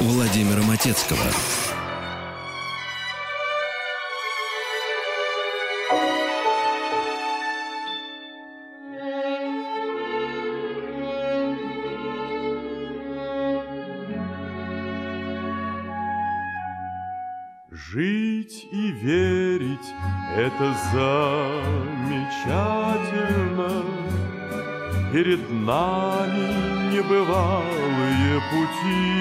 Владимира Матецкого. Жить и верить — это замечательно. Перед нами небывалые пути.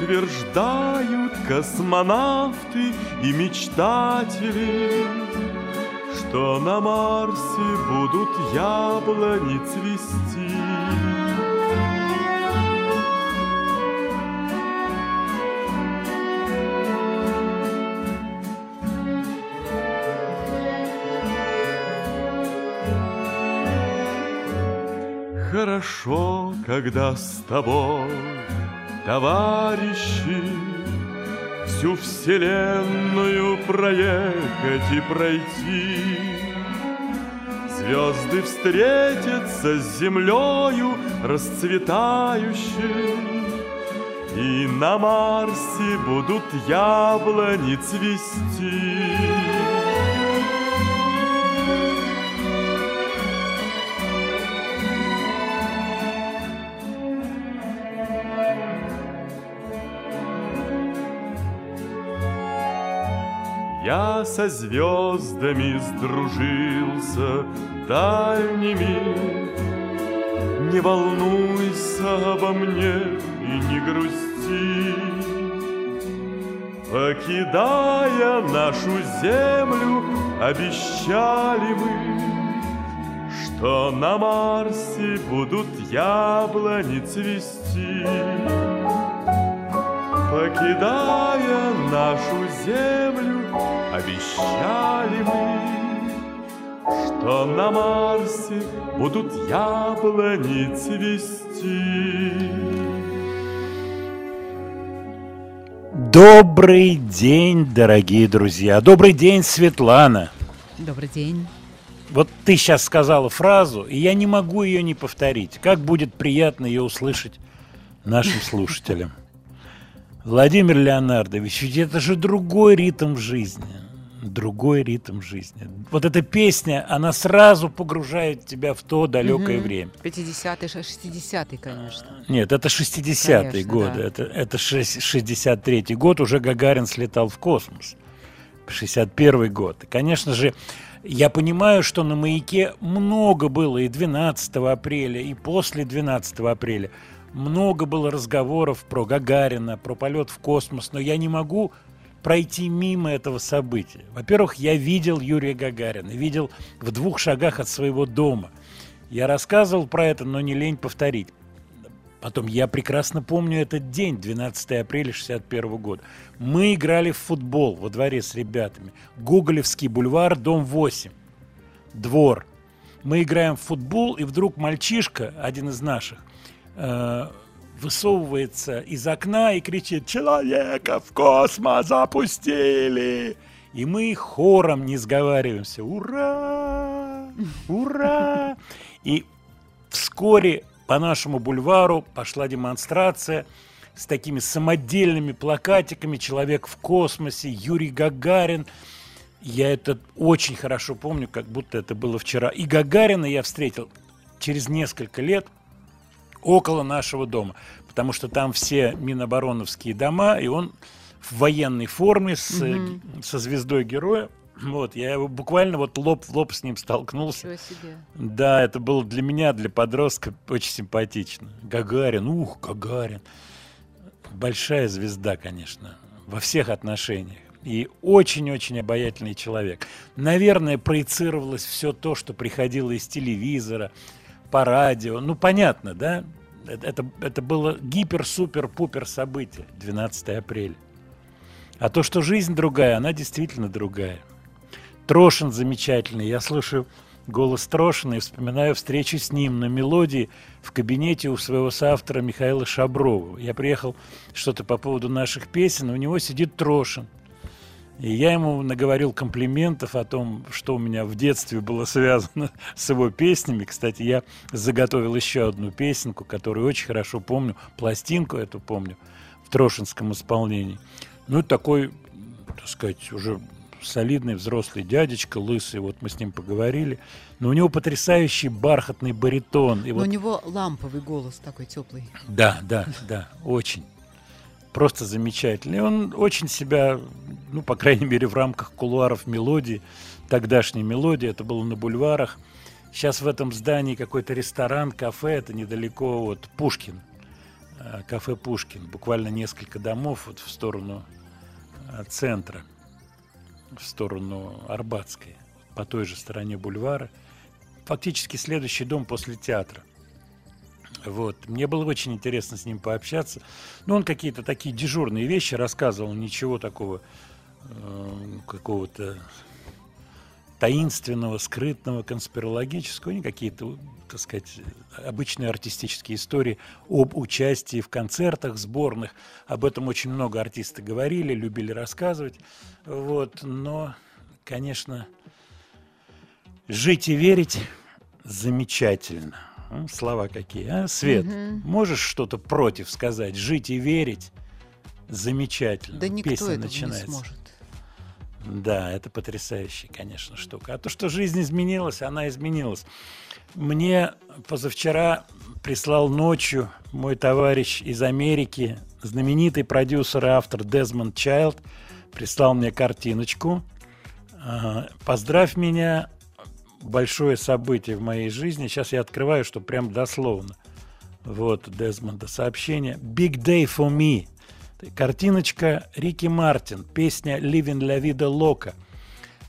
Утверждают космонавты и мечтатели, Что на Марсе будут яблони цвести. Хорошо, когда с тобой, товарищи, Всю вселенную проехать и пройти. Звезды встретятся с землею расцветающей, И на Марсе будут яблони цвести. Я со звездами сдружился дальними. Не волнуйся обо мне и не грусти. Покидая нашу землю, обещали мы, Что на Марсе будут яблони цвести. Покидая нашу землю, обещали мы, Что на Марсе будут яблони цвести. Добрый день, дорогие друзья. Добрый день, Светлана. Добрый день. Вот ты сейчас сказала фразу, и я не могу ее не повторить. Как будет приятно ее услышать нашим слушателям. Владимир Леонардович, ведь это же другой ритм жизни. Другой ритм жизни. Вот эта песня, она сразу погружает тебя в то далекое Мгм. время. 50-й, 60-й, конечно. Нет, это 60-е Конечно, годы. да. Это, это шесть- 63-й год. Уже Гагарин слетал в космос. 61-й год. И, конечно же, я понимаю, что на «Маяке» много было и 12 апреля, и после 12 апреля. Много было разговоров про Гагарина, про полет в космос, но я не могу пройти мимо этого события. Во-первых, я видел Юрия Гагарина, видел в двух шагах от своего дома. Я рассказывал про это, но не лень повторить. Потом я прекрасно помню этот день, 12 апреля 61 года. Мы играли в футбол во дворе с ребятами. Гоголевский бульвар, дом 8. Двор. Мы играем в футбол, и вдруг мальчишка, один из наших, высовывается из окна и кричит «Человека в космос запустили!» И мы хором не сговариваемся «Ура! Ура!» И вскоре по нашему бульвару пошла демонстрация с такими самодельными плакатиками «Человек в космосе», «Юрий Гагарин». Я это очень хорошо помню, как будто это было вчера. И Гагарина я встретил через несколько лет около нашего дома, потому что там все минобороновские дома, и он в военной форме с, г- со звездой героя. Вот, я его буквально вот лоб в лоб с ним столкнулся. Да, это было для меня, для подростка, очень симпатично. Гагарин, ух, Гагарин. Большая звезда, конечно, во всех отношениях. И очень-очень обаятельный человек. Наверное, проецировалось все то, что приходило из телевизора, по радио. Ну, понятно, да? Это, это, было гипер-супер-пупер событие 12 апреля. А то, что жизнь другая, она действительно другая. Трошин замечательный. Я слушаю голос Трошина и вспоминаю встречу с ним на мелодии в кабинете у своего соавтора Михаила Шаброва. Я приехал что-то по поводу наших песен, у него сидит Трошин. И я ему наговорил комплиментов о том, что у меня в детстве было связано с его песнями. Кстати, я заготовил еще одну песенку, которую очень хорошо помню, пластинку эту помню, в Трошинском исполнении. Ну, такой, так сказать, уже солидный взрослый дядечка, лысый, вот мы с ним поговорили. Но у него потрясающий бархатный баритон. И Но вот... у него ламповый голос такой теплый. Да, да, да, очень просто замечательный. Он очень себя, ну, по крайней мере, в рамках кулуаров мелодии, тогдашней мелодии, это было на бульварах. Сейчас в этом здании какой-то ресторан, кафе, это недалеко от Пушкин, э, кафе Пушкин, буквально несколько домов вот в сторону э, центра, в сторону Арбатской, по той же стороне бульвара. Фактически следующий дом после театра. Вот. Мне было очень интересно с ним пообщаться. Ну, он какие-то такие дежурные вещи рассказывал, ничего такого э, какого-то таинственного, скрытного, конспирологического, не какие-то, так сказать, обычные артистические истории об участии в концертах сборных. Об этом очень много артисты говорили, любили рассказывать. Вот. Но, конечно, жить и верить замечательно. Слова какие, а? Свет, угу. можешь что-то против сказать? Жить и верить замечательно. Да никто Песня этого начинается. не сможет. Да, это потрясающая, конечно, штука. А то, что жизнь изменилась, она изменилась. Мне позавчера прислал ночью мой товарищ из Америки, знаменитый продюсер и автор Дезмонд Чайлд, прислал мне картиночку. Поздравь меня большое событие в моей жизни. Сейчас я открываю, что прям дословно. Вот Дезмонда сообщение. Big day for me. Картиночка Рики Мартин, песня Living La Vida Loca.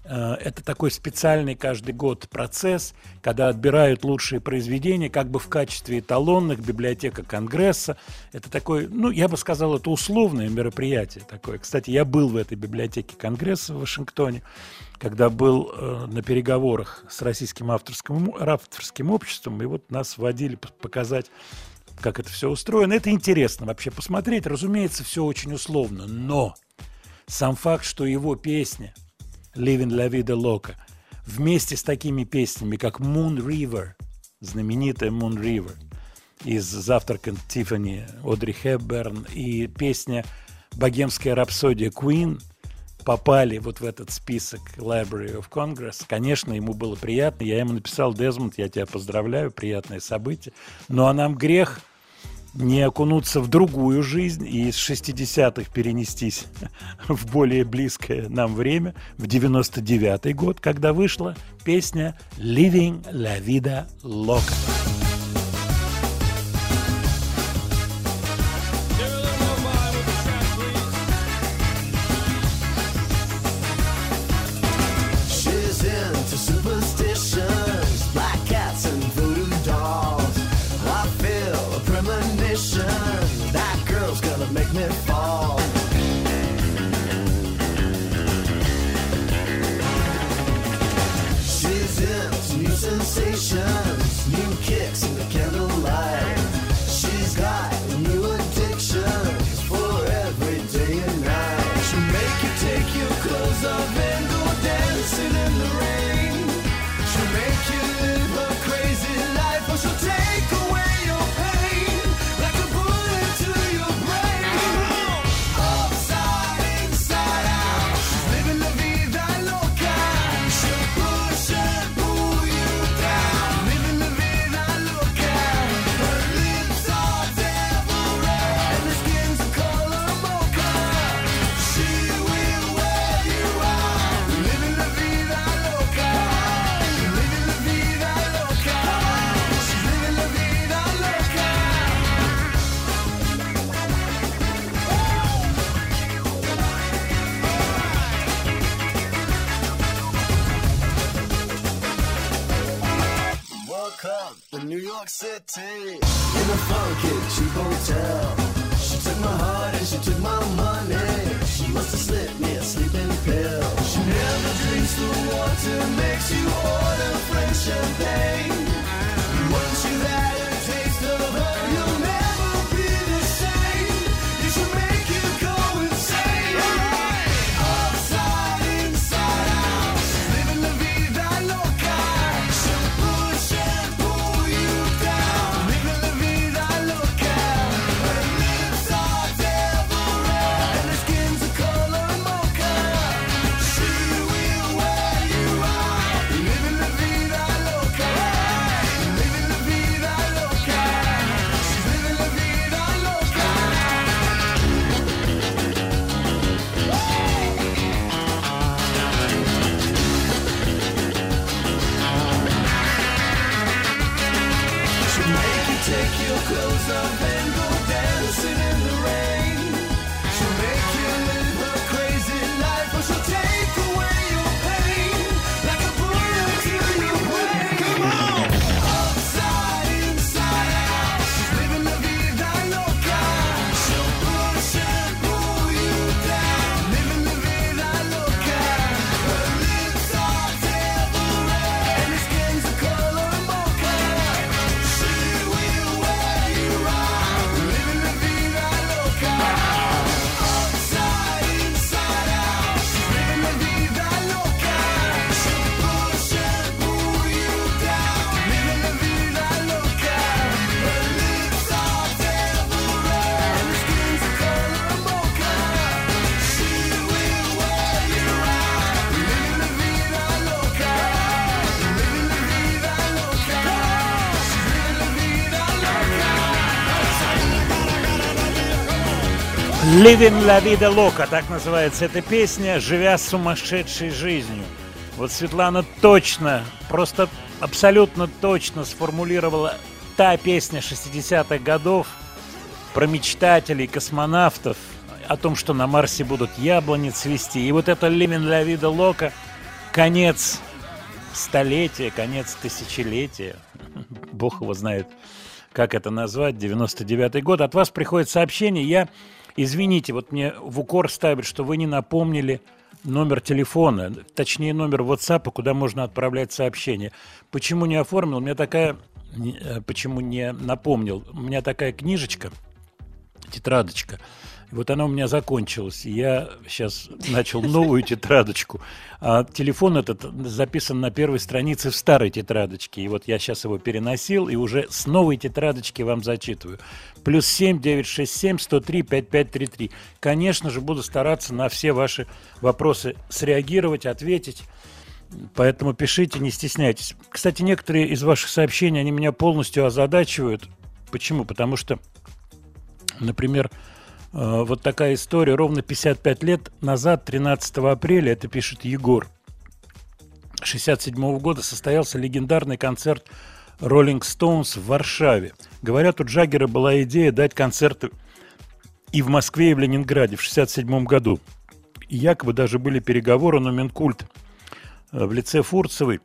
Э, это такой специальный каждый год процесс, когда отбирают лучшие произведения, как бы в качестве эталонных, библиотека Конгресса. Это такой, ну, я бы сказал, это условное мероприятие такое. Кстати, я был в этой библиотеке Конгресса в Вашингтоне когда был э, на переговорах с российским авторским, авторским обществом, и вот нас водили показать, как это все устроено. Это интересно вообще посмотреть. Разумеется, все очень условно, но сам факт, что его песня «Living La Vida Loca» вместе с такими песнями, как «Moon River», знаменитая «Moon River», из «Завтрака Тиффани» Одри Хепберн и песня «Богемская рапсодия» Queen – попали вот в этот список Library of Congress. Конечно, ему было приятно. Я ему написал, Дезмонд, я тебя поздравляю, приятное событие. Ну а нам грех не окунуться в другую жизнь и из 60-х перенестись в более близкое нам время, в 99-й год, когда вышла песня «Living la vida loca». Living la vida loca, так называется эта песня, живя сумасшедшей жизнью. Вот Светлана точно, просто абсолютно точно сформулировала та песня 60-х годов про мечтателей, космонавтов, о том, что на Марсе будут яблони цвести. И вот это Living la vida loca, конец столетия, конец тысячелетия. Бог его знает, как это назвать, 99-й год. От вас приходит сообщение, я Извините, вот мне в укор ставят, что вы не напомнили номер телефона, точнее номер WhatsApp, куда можно отправлять сообщения. Почему не оформил? У меня такая, э, почему не напомнил? У меня такая книжечка, тетрадочка – вот она у меня закончилась. Я сейчас начал новую тетрадочку. А телефон этот записан на первой странице в старой тетрадочке. И вот я сейчас его переносил и уже с новой тетрадочки вам зачитываю. Плюс семь девять шесть семь сто три пять пять три три. Конечно же, буду стараться на все ваши вопросы среагировать, ответить. Поэтому пишите, не стесняйтесь. Кстати, некоторые из ваших сообщений, они меня полностью озадачивают. Почему? Потому что, например, вот такая история. Ровно 55 лет назад, 13 апреля, это пишет Егор, 67 года состоялся легендарный концерт Rolling Stones в Варшаве. Говорят, у Джаггера была идея дать концерты и в Москве, и в Ленинграде в 67 году. И якобы даже были переговоры, но Минкульт э, в лице Фурцевой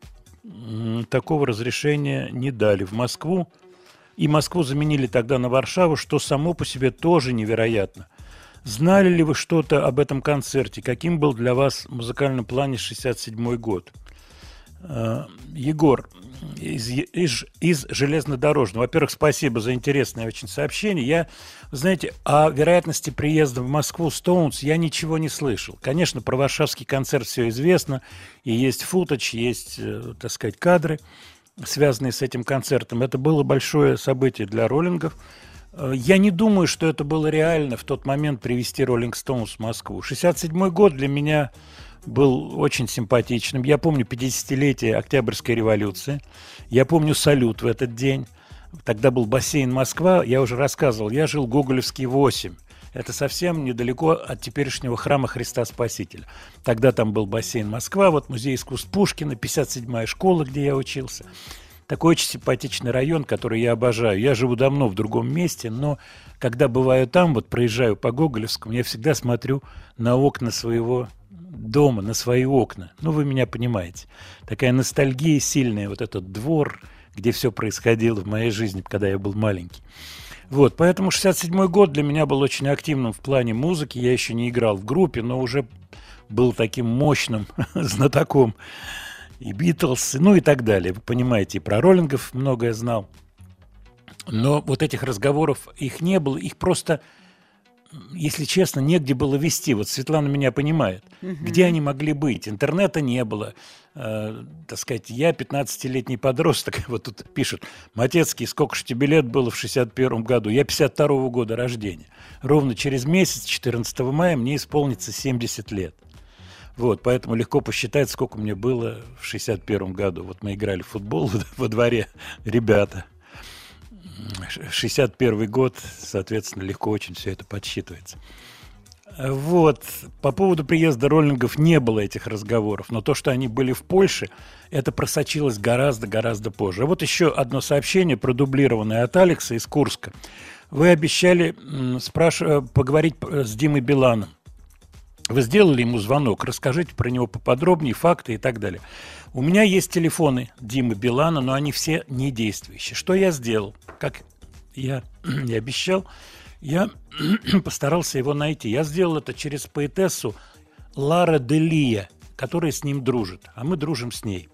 такого разрешения не дали. В Москву и Москву заменили тогда на Варшаву, что само по себе тоже невероятно. Знали ли вы что-то об этом концерте? Каким был для вас в музыкальном плане 67 год? Э, Егор из, из, из железнодорожного. Во-первых, спасибо за интересное очень сообщение. Я, знаете, о вероятности приезда в Москву Стоунс я ничего не слышал. Конечно, про варшавский концерт все известно, и есть футоч, есть, э, так сказать, кадры связанные с этим концертом. Это было большое событие для роллингов. Э, я не думаю, что это было реально в тот момент привести Роллинг Стоунс в Москву. 67 год для меня был очень симпатичным. Я помню 50-летие Октябрьской революции. Я помню салют в этот день. Тогда был бассейн Москва. Я уже рассказывал. Я жил Гоголевский 8. Это совсем недалеко от теперешнего храма Христа Спасителя. Тогда там был бассейн Москва, вот музей искусств Пушкина, 57-я школа, где я учился. Такой очень симпатичный район, который я обожаю. Я живу давно в другом месте, но когда бываю там, вот проезжаю по Гоголевскому, я всегда смотрю на окна своего дома, на свои окна. Ну, вы меня понимаете. Такая ностальгия сильная, вот этот двор, где все происходило в моей жизни, когда я был маленький. Вот, поэтому 67 год для меня был очень активным в плане музыки. Я еще не играл в группе, но уже был таким мощным знатоком и Битлз, ну и так далее. Вы понимаете, и про роллингов многое знал. Но вот этих разговоров их не было, их просто если честно, негде было вести. Вот Светлана меня понимает. Угу. Где они могли быть? Интернета не было. Э, так сказать, я 15-летний подросток, вот тут пишут, Матецкий, сколько же тебе лет было в 61 году? Я 52 -го года рождения. Ровно через месяц, 14 мая, мне исполнится 70 лет. Вот, поэтому легко посчитать, сколько мне было в 61 году. Вот мы играли в футбол во дворе, ребята – 61 год, соответственно, легко очень все это подсчитывается. Вот. По поводу приезда роллингов не было этих разговоров, но то, что они были в Польше, это просочилось гораздо-гораздо позже. Вот еще одно сообщение, продублированное от Алекса из Курска. Вы обещали спраш... Э, поговорить с Димой Биланом. Вы сделали ему звонок, расскажите про него поподробнее, факты и так далее. У меня есть телефоны Димы Билана, но они все не действующие. Что я сделал? Как я и обещал, я постарался его найти. Я сделал это через поэтессу Лара Делия, которая с ним дружит, а мы дружим с ней.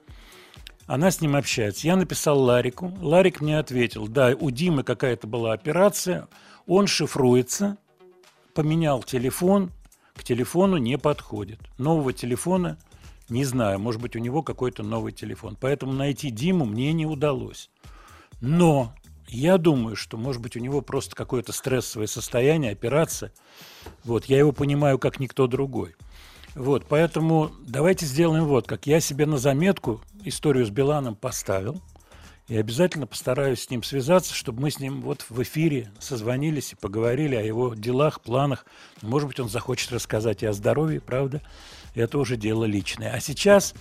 Она с ним общается. Я написал Ларику. Ларик мне ответил, да, у Димы какая-то была операция, он шифруется, поменял телефон, к телефону не подходит. Нового телефона не знаю, может быть, у него какой-то новый телефон. Поэтому найти Диму мне не удалось. Но я думаю, что, может быть, у него просто какое-то стрессовое состояние, операция. Вот, я его понимаю, как никто другой. Вот, поэтому давайте сделаем вот как. Я себе на заметку историю с Биланом поставил. И обязательно постараюсь с ним связаться, чтобы мы с ним вот в эфире созвонились и поговорили о его делах, планах. Может быть, он захочет рассказать и о здоровье, правда? Это уже дело личное. А сейчас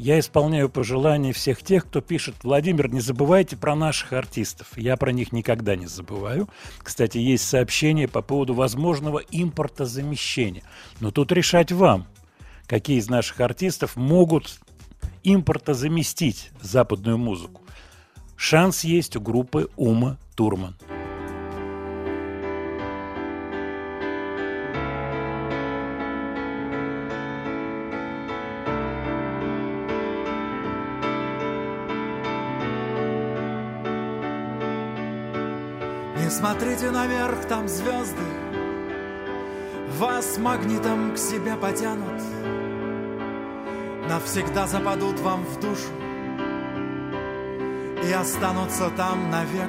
я исполняю пожелания всех тех, кто пишет, Владимир, не забывайте про наших артистов. Я про них никогда не забываю. Кстати, есть сообщение по поводу возможного импортозамещения. Но тут решать вам, какие из наших артистов могут импортозаместить западную музыку. Шанс есть у группы Ума Турман. Смотрите наверх, там звезды. Вас магнитом к себе потянут. Навсегда западут вам в душу И останутся там навек.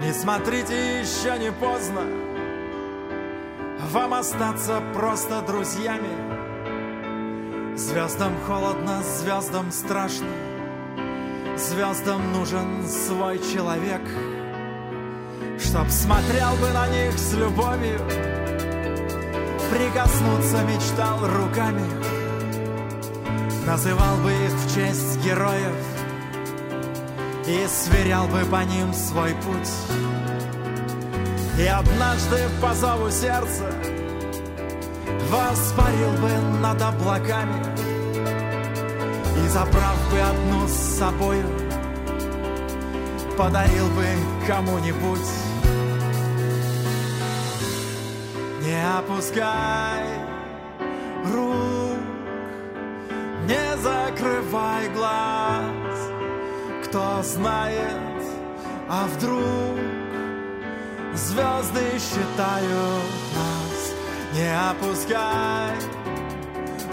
Не смотрите, еще не поздно. Вам остаться просто друзьями. Звездам холодно, звездам страшно. Звездам нужен свой человек — Чтоб смотрел бы на них с любовью Прикоснуться мечтал руками Называл бы их в честь героев И сверял бы по ним свой путь. И однажды по зову сердца Воспарил бы над облаками И забрав бы одну с собою Подарил бы кому-нибудь Не опускай рук, не закрывай глаз. Кто знает, а вдруг звезды считают нас. Не опускай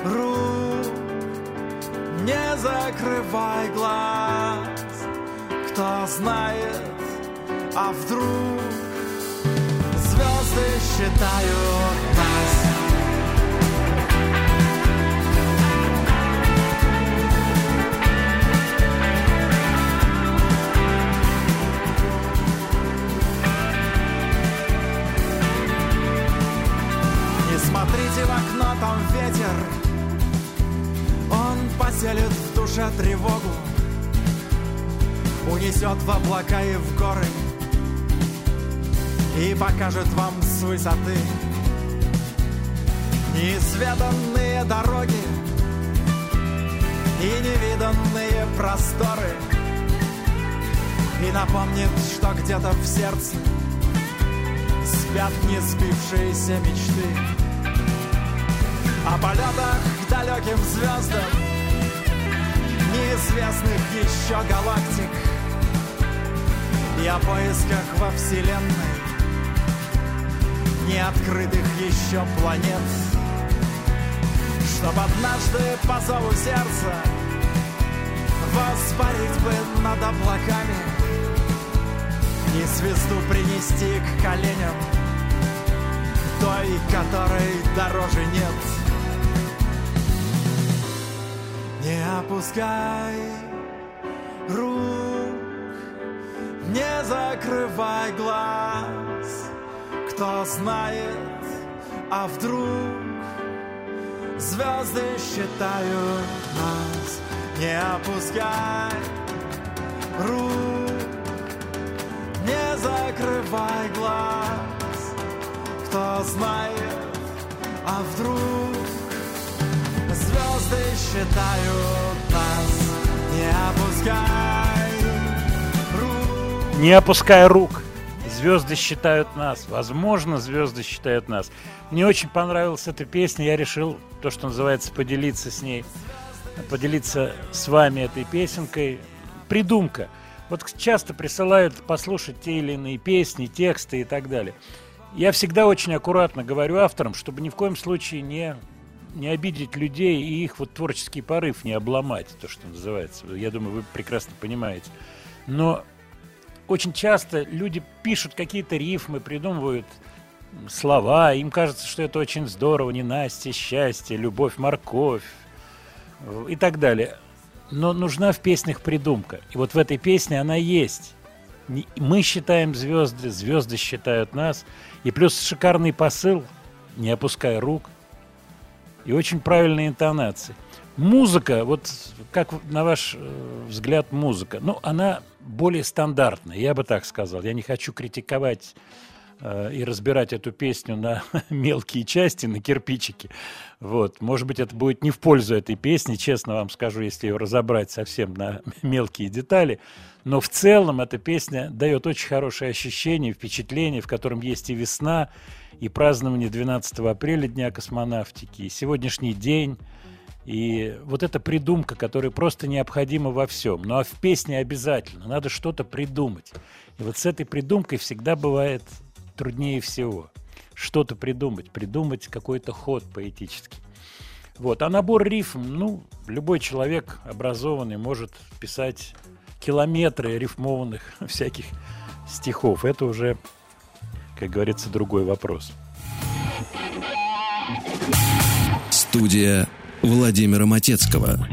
рук, не закрывай глаз. Кто знает, а вдруг звезды считают нас. Не смотрите в окно, там ветер, он поселит в душе тревогу, унесет в облака и в горы — и покажет вам с высоты. Неизведанные дороги и невиданные просторы. И напомнит, что где-то в сердце спят не сбившиеся мечты. О полетах к далеким звездам неизвестных еще галактик. И о поисках во Вселенной неоткрытых еще планет. Чтоб однажды по зову сердца Воспарить бы над облаками И звезду принести к коленям Той, которой дороже нет. Не опускай рук Не закрывай глаз кто знает, а вдруг звезды считают нас. Не опускай рук, не закрывай глаз. Кто знает, а вдруг звезды считают нас. Не опускай рук. Не опускай рук звезды считают нас. Возможно, звезды считают нас. Мне очень понравилась эта песня. Я решил, то, что называется, поделиться с ней, поделиться с вами этой песенкой. Придумка. Вот часто присылают послушать те или иные песни, тексты и так далее. Я всегда очень аккуратно говорю авторам, чтобы ни в коем случае не, не обидеть людей и их вот творческий порыв не обломать, то, что называется. Я думаю, вы прекрасно понимаете. Но очень часто люди пишут какие-то рифмы, придумывают слова, им кажется, что это очень здорово, ненастье, счастье, любовь, морковь и так далее. но нужна в песнях придумка. И вот в этой песне она есть. Мы считаем звезды, звезды считают нас. И плюс шикарный посыл, не опуская рук. И очень правильные интонации. Музыка, вот как на ваш э, взгляд музыка, ну, она более стандартная, я бы так сказал. Я не хочу критиковать э, и разбирать эту песню на мелкие части, на кирпичики. Вот. Может быть, это будет не в пользу этой песни, честно вам скажу, если ее разобрать совсем на мелкие детали. Но в целом эта песня дает очень хорошее ощущение, впечатление, в котором есть и весна, и празднование 12 апреля Дня космонавтики, и сегодняшний день, и вот эта придумка, которая просто необходима во всем. Ну а в песне обязательно, надо что-то придумать. И вот с этой придумкой всегда бывает труднее всего. Что-то придумать, придумать какой-то ход поэтический. Вот. А набор рифм, ну, любой человек образованный может писать километры рифмованных всяких стихов. Это уже, как говорится, другой вопрос. Студия Владимира Матецкого.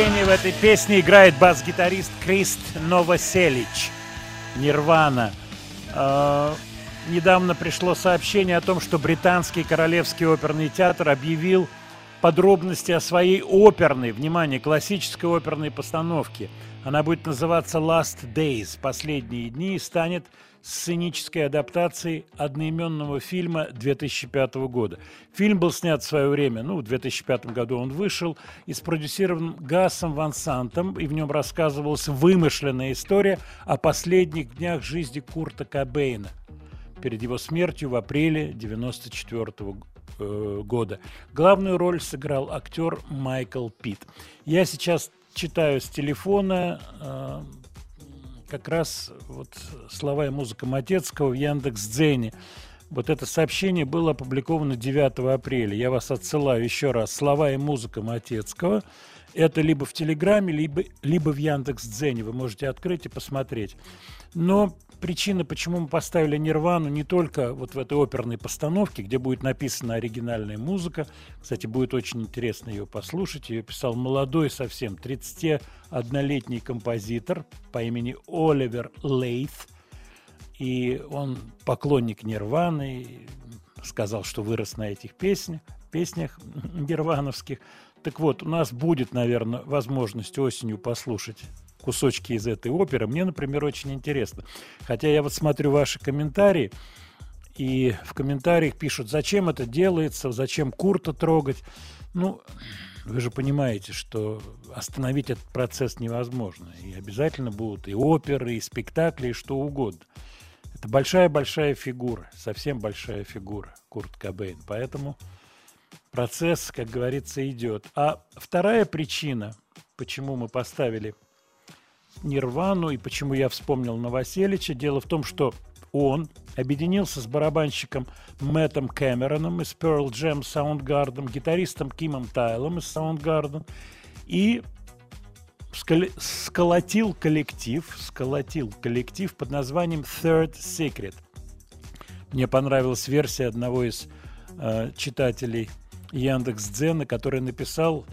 Выступлении в этой песне играет бас-гитарист Крист Новоселич, Нирвана. Э, недавно пришло сообщение о том, что британский Королевский оперный театр объявил подробности о своей оперной, внимание, классической оперной постановке. Она будет называться «Last Days» – «Последние дни» и станет сценической адаптацией одноименного фильма 2005 года. Фильм был снят в свое время, ну, в 2005 году он вышел, и спродюсирован Гасом Ван Сантом, и в нем рассказывалась вымышленная история о последних днях жизни Курта Кобейна перед его смертью в апреле 1994 э, года. Главную роль сыграл актер Майкл Питт. Я сейчас читаю с телефона э, как раз вот слова и музыка Матецкого в Яндекс.Дзене. Вот это сообщение было опубликовано 9 апреля. Я вас отсылаю еще раз. Слова и музыка Матецкого. Это либо в Телеграме, либо, либо в Яндекс.Дзене. Вы можете открыть и посмотреть. Но причина, почему мы поставили Нирвану не только вот в этой оперной постановке, где будет написана оригинальная музыка. Кстати, будет очень интересно ее послушать. Ее писал молодой совсем 31-летний композитор по имени Оливер Лейт. И он поклонник Нирваны, сказал, что вырос на этих песнях, песнях нирвановских. Так вот, у нас будет, наверное, возможность осенью послушать кусочки из этой оперы. Мне, например, очень интересно. Хотя я вот смотрю ваши комментарии, и в комментариях пишут, зачем это делается, зачем Курта трогать. Ну, вы же понимаете, что остановить этот процесс невозможно. И обязательно будут и оперы, и спектакли, и что угодно. Это большая-большая фигура, совсем большая фигура Курт Кобейн. Поэтому процесс, как говорится, идет. А вторая причина, почему мы поставили Нирвану и почему я вспомнил Новоселича, дело в том, что он объединился с барабанщиком Мэттом Кэмероном из Pearl Jam Soundgarden, гитаристом Кимом Тайлом из Soundgarden и сколотил коллектив, сколотил коллектив под названием Third Secret. Мне понравилась версия одного из э, читателей Яндекс Дзена, который написал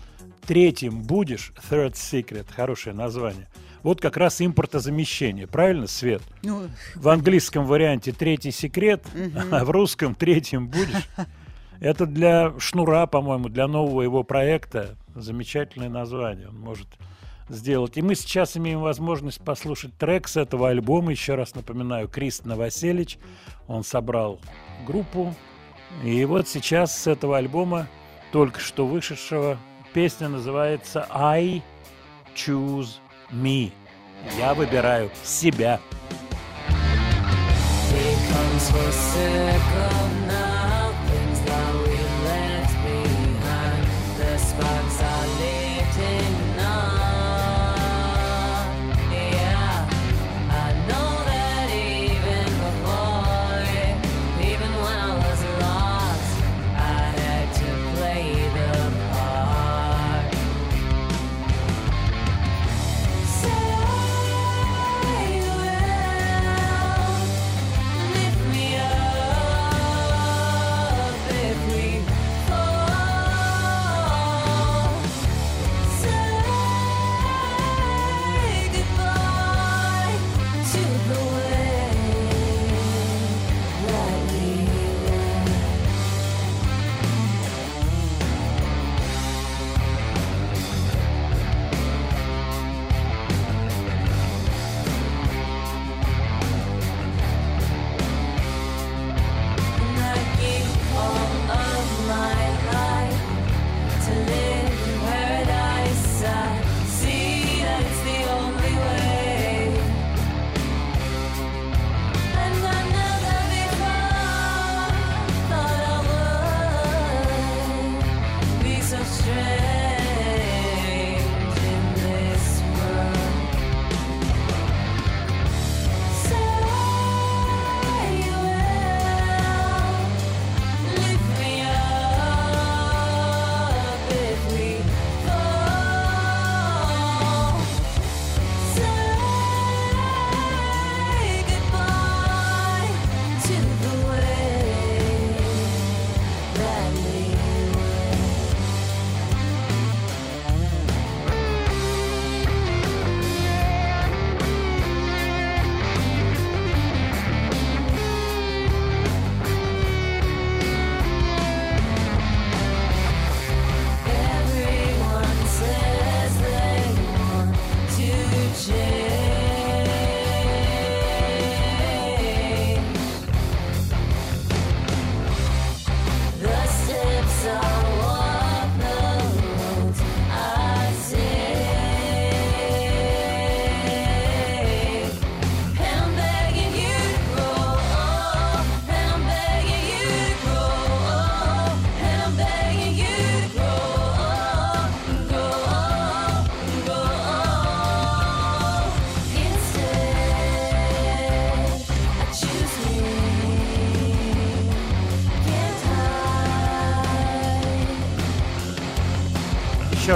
«Третьим будешь, Third Secret». Хорошее название – вот как раз импортозамещение, правильно, Свет? Ну, в английском варианте третий секрет, угу. а в русском третьим будешь. Это для Шнура, по-моему, для нового его проекта замечательное название. Он может сделать. И мы сейчас имеем возможность послушать трек с этого альбома. Еще раз напоминаю, Крист Новоселич. Он собрал группу. И вот сейчас с этого альбома, только что вышедшего, песня называется «I Choose me. Я выбираю себя. Becomes for second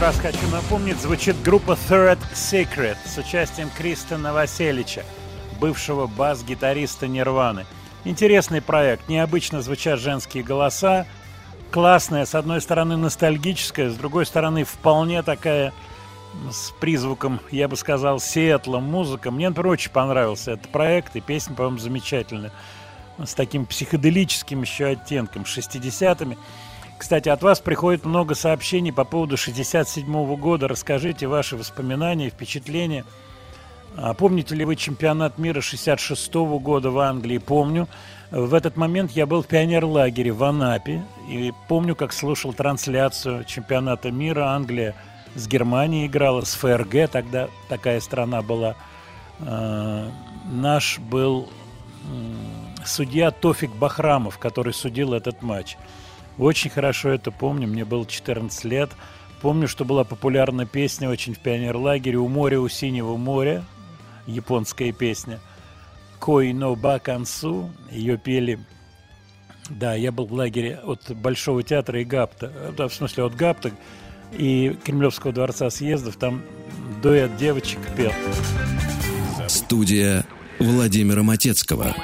раз хочу напомнить, звучит группа Third Secret с участием Криста Новоселича, бывшего бас-гитариста Нирваны. Интересный проект, необычно звучат женские голоса, классная, с одной стороны ностальгическая, с другой стороны вполне такая с призвуком, я бы сказал, Сиэтла музыка. Мне, например, очень понравился этот проект, и песня, по-моему, замечательная. С таким психоделическим еще оттенком, 60-ми. Кстати, от вас приходит много сообщений по поводу 67 года. Расскажите ваши воспоминания, впечатления. А помните ли вы чемпионат мира 66 года в Англии? Помню. В этот момент я был в пионерлагере в Анапе и помню, как слушал трансляцию чемпионата мира. Англия с Германией играла, с ФРГ тогда такая страна была. А, наш был судья Тофик Бахрамов, который судил этот матч. Очень хорошо это помню, мне было 14 лет. Помню, что была популярна песня очень в пионерлагере «У моря, у синего моря», японская песня – Кой но Бакансу. Ее пели да, я был в лагере от Большого театра и ГАПТа, да, в смысле от ГАПТа и Кремлевского дворца съездов, там дуэт девочек пел. Студия Владимира Матецкого.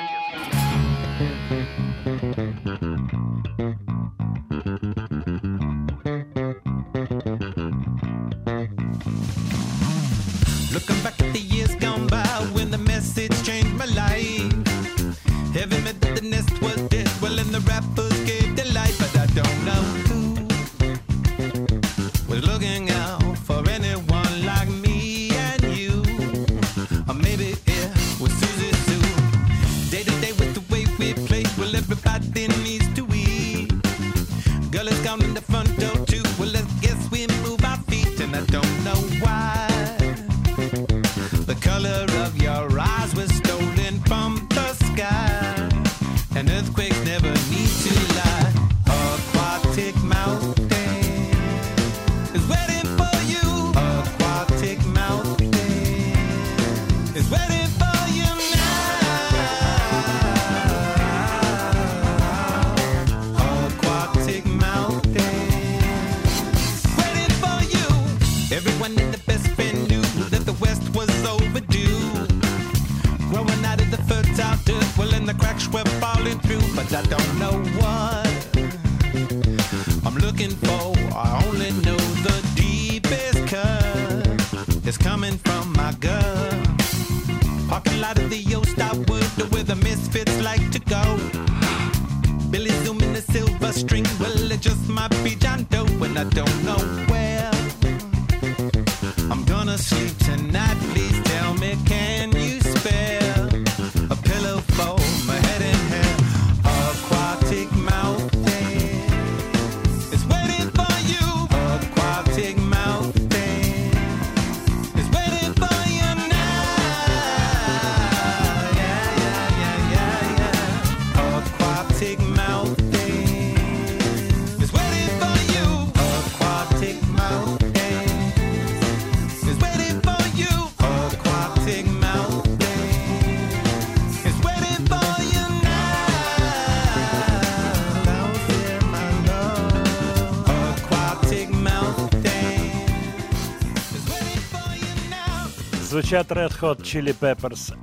Звучат Red Hot Chili Peppers.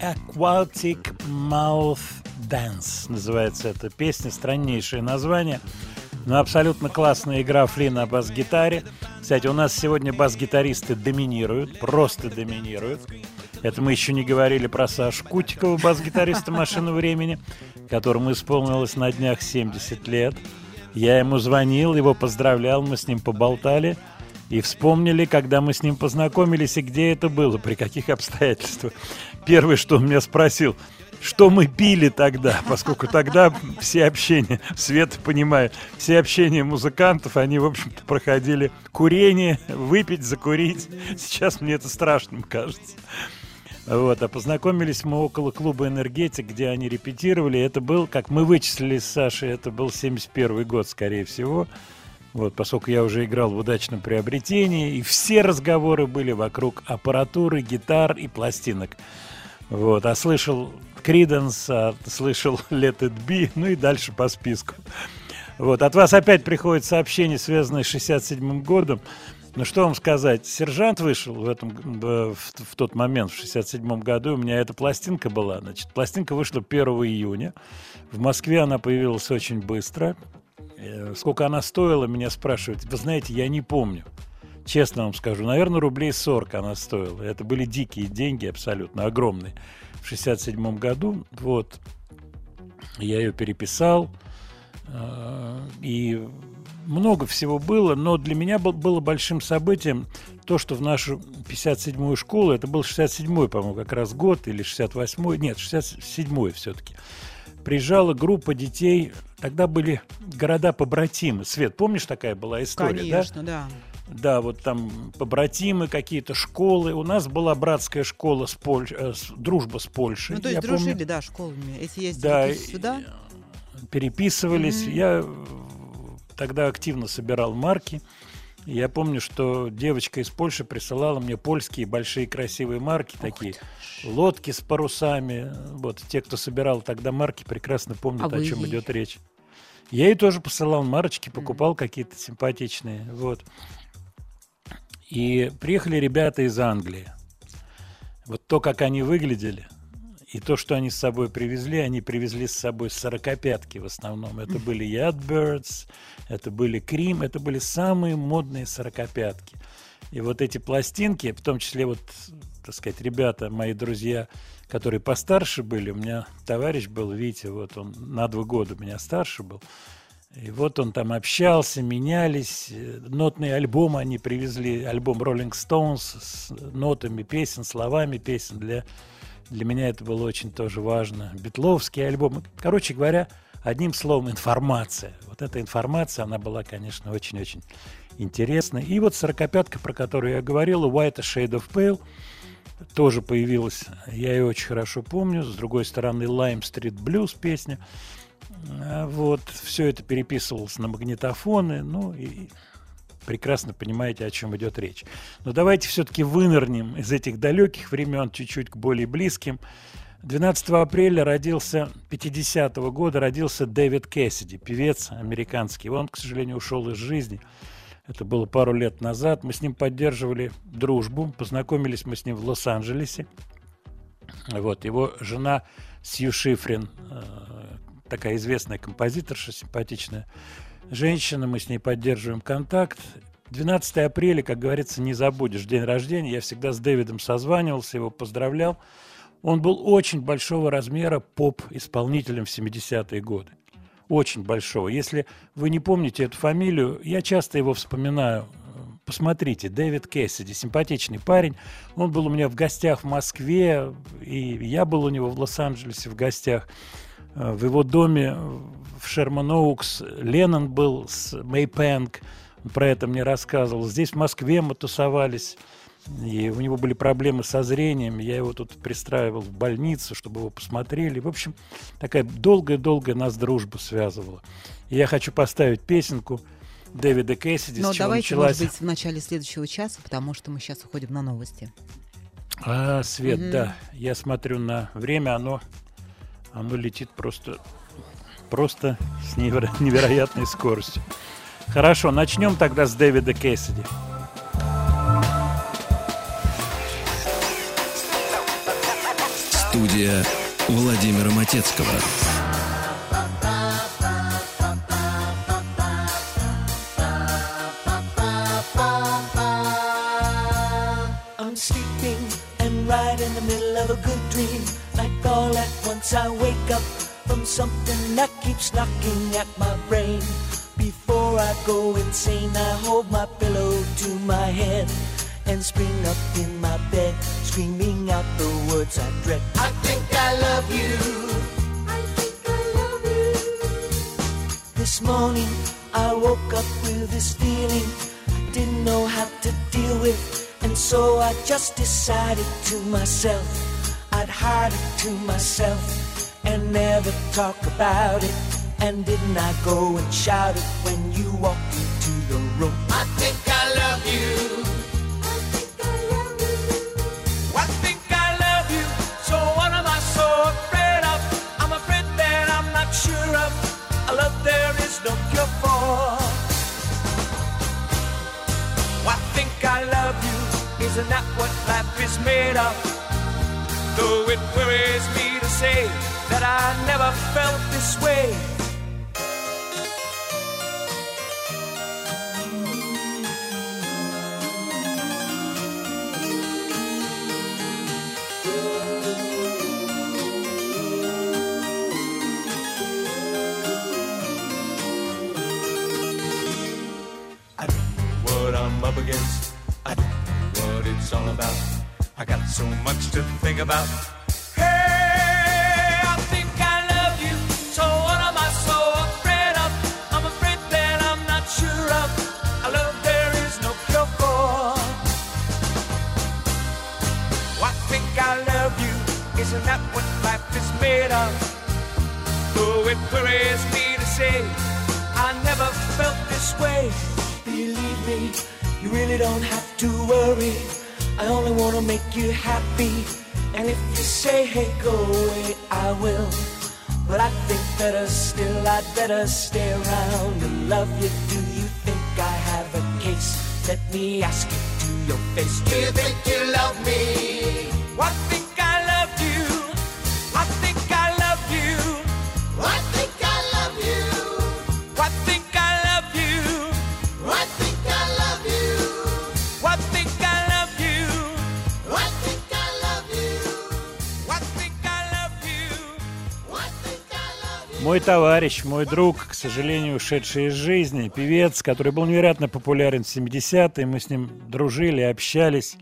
Aquatic Mouth Dance называется эта песня, страннейшее название. Но абсолютно классная игра Фли на бас-гитаре. Кстати, у нас сегодня бас-гитаристы доминируют, просто доминируют. Это мы еще не говорили про Сашу Кутикова, бас-гитариста «Машины времени», которому исполнилось на днях 70 лет. Я ему звонил, его поздравлял, мы с ним поболтали и вспомнили, когда мы с ним познакомились и где это было, при каких обстоятельствах. Первое, что он меня спросил, что мы пили тогда, поскольку тогда все общения, Свет понимает, все общения музыкантов, они, в общем-то, проходили курение, выпить, закурить. Сейчас мне это страшным кажется. Вот, а познакомились мы около клуба «Энергетик», где они репетировали. Это был, как мы вычислили с Сашей, это был 71 год, скорее всего. Вот, поскольку я уже играл в удачном приобретении, и все разговоры были вокруг аппаратуры, гитар и пластинок. Вот, а слышал Криденс, а слышал Let It Be, ну и дальше по списку. Вот, от вас опять приходит сообщение, связанное с 67 годом. Ну что вам сказать, сержант вышел в, этом, в, в тот момент, в 67 году, у меня эта пластинка была. Значит, пластинка вышла 1 июня. В Москве она появилась очень быстро. Э, Сколько она стоила, меня спрашивают. Вы знаете, я не помню. Честно вам скажу, наверное, рублей 40 она стоила. Это были дикие деньги, абсолютно огромные. В 67 году, вот, я ее переписал, э, и много всего было, но для меня было большим событием то, что в нашу 57-ю школу, это был 67-й, по-моему, как раз год, или 68-й, нет, 67-й все-таки, приезжала группа детей, тогда были города-побратимы. Свет, помнишь, такая была история, Конечно, да? да. Да, вот там побратимы какие-то, школы. У нас была братская школа с Поль... э, дружба с Польшей. Ну, то есть Я дружили, помню, да, школами. Эти ездили Да, сюда. переписывались. Мгм. Я э, тогда активно собирал марки. И Я помню, что девочка из Польши присылала мне польские большие красивые марки, такие лодки с парусами. Вот те, кто собирал тогда марки, прекрасно помнят, А о чем ей? идет речь. Я ей тоже посылал марочки, покупал какие-то симпатичные. Вот. И приехали ребята из Англии. Вот то, как они выглядели, и то, что они с собой привезли, они привезли с собой сорокопятки в основном. Это были Yardbirds, это были Крим, это были самые модные сорокопятки. И вот эти пластинки, в том числе вот, так сказать, ребята, мои друзья, которые постарше были, у меня товарищ был, Витя, вот он на два года меня старше был, и вот он там общался, менялись. э, Нотные альбомы они привезли. Альбом Rolling Stones с нотами песен, словами песен. Для, для меня это было очень тоже важно. Битловский альбом. Короче говоря, одним словом, информация. Вот эта информация, она была, конечно, очень-очень интересной. И вот сорокопятка, про которую я говорил, White a Shade of Pale, тоже появилась. Я ее очень хорошо помню. С другой стороны, Lime Street Blues песня. А, Вот, все это переписывалось на магнитофоны, ну и прекрасно понимаете, о чем идет речь. Но давайте все-таки вынырнем из этих далеких времен чуть-чуть к более близким. 12 апреля родился, 50-го года родился Дэвид Кэссиди, певец американский. Он, к сожалению, ушел из жизни. Это было пару лет назад. Мы с ним поддерживали дружбу. Познакомились мы с ним в Лос-Анджелесе. Вот, его жена Сью Шифрин, э, такая известная композиторша, симпатичная женщина, мы с ней поддерживаем контакт. 12 апреля, как говорится, не забудешь, день рождения. Я всегда с Дэвидом созванивался, его поздравлял. Он был очень большого размера поп-исполнителем в 70-е годы. Очень большого. Если вы не помните эту фамилию, я часто его вспоминаю. Посмотрите, Дэвид Кэссиди, симпатичный парень. Он был у меня в гостях в Москве, и я был у него в Лос-Анджелесе в гостях. Э, В его доме в Шерман-Оукс Леннон был с Мэй Пэнк. Он про это мне рассказывал. Здесь в Москве мы тусовались. И у него были проблемы со зрением. Я его тут пристраивал в больницу, чтобы его посмотрели. В общем, такая долгая-долгая нас дружба связывала. И я хочу поставить песенку Дэвида Кэссиди, Но с чего давайте, началась... может быть, в начале следующего часа, потому что мы сейчас уходим на новости. А, Свет, Мгм. да. Я смотрю на время, оно, оно летит просто, просто с неверо- невероятной скоростью. Хорошо, начнем тогда с Дэвида Кэссиди. Студия Владимира Матецкого. Talk about it. And didn't I go and shout it when you мой друг, к сожалению, ушедший из жизни, певец, который был невероятно популярен в 70-е, мы с ним дружили, общались.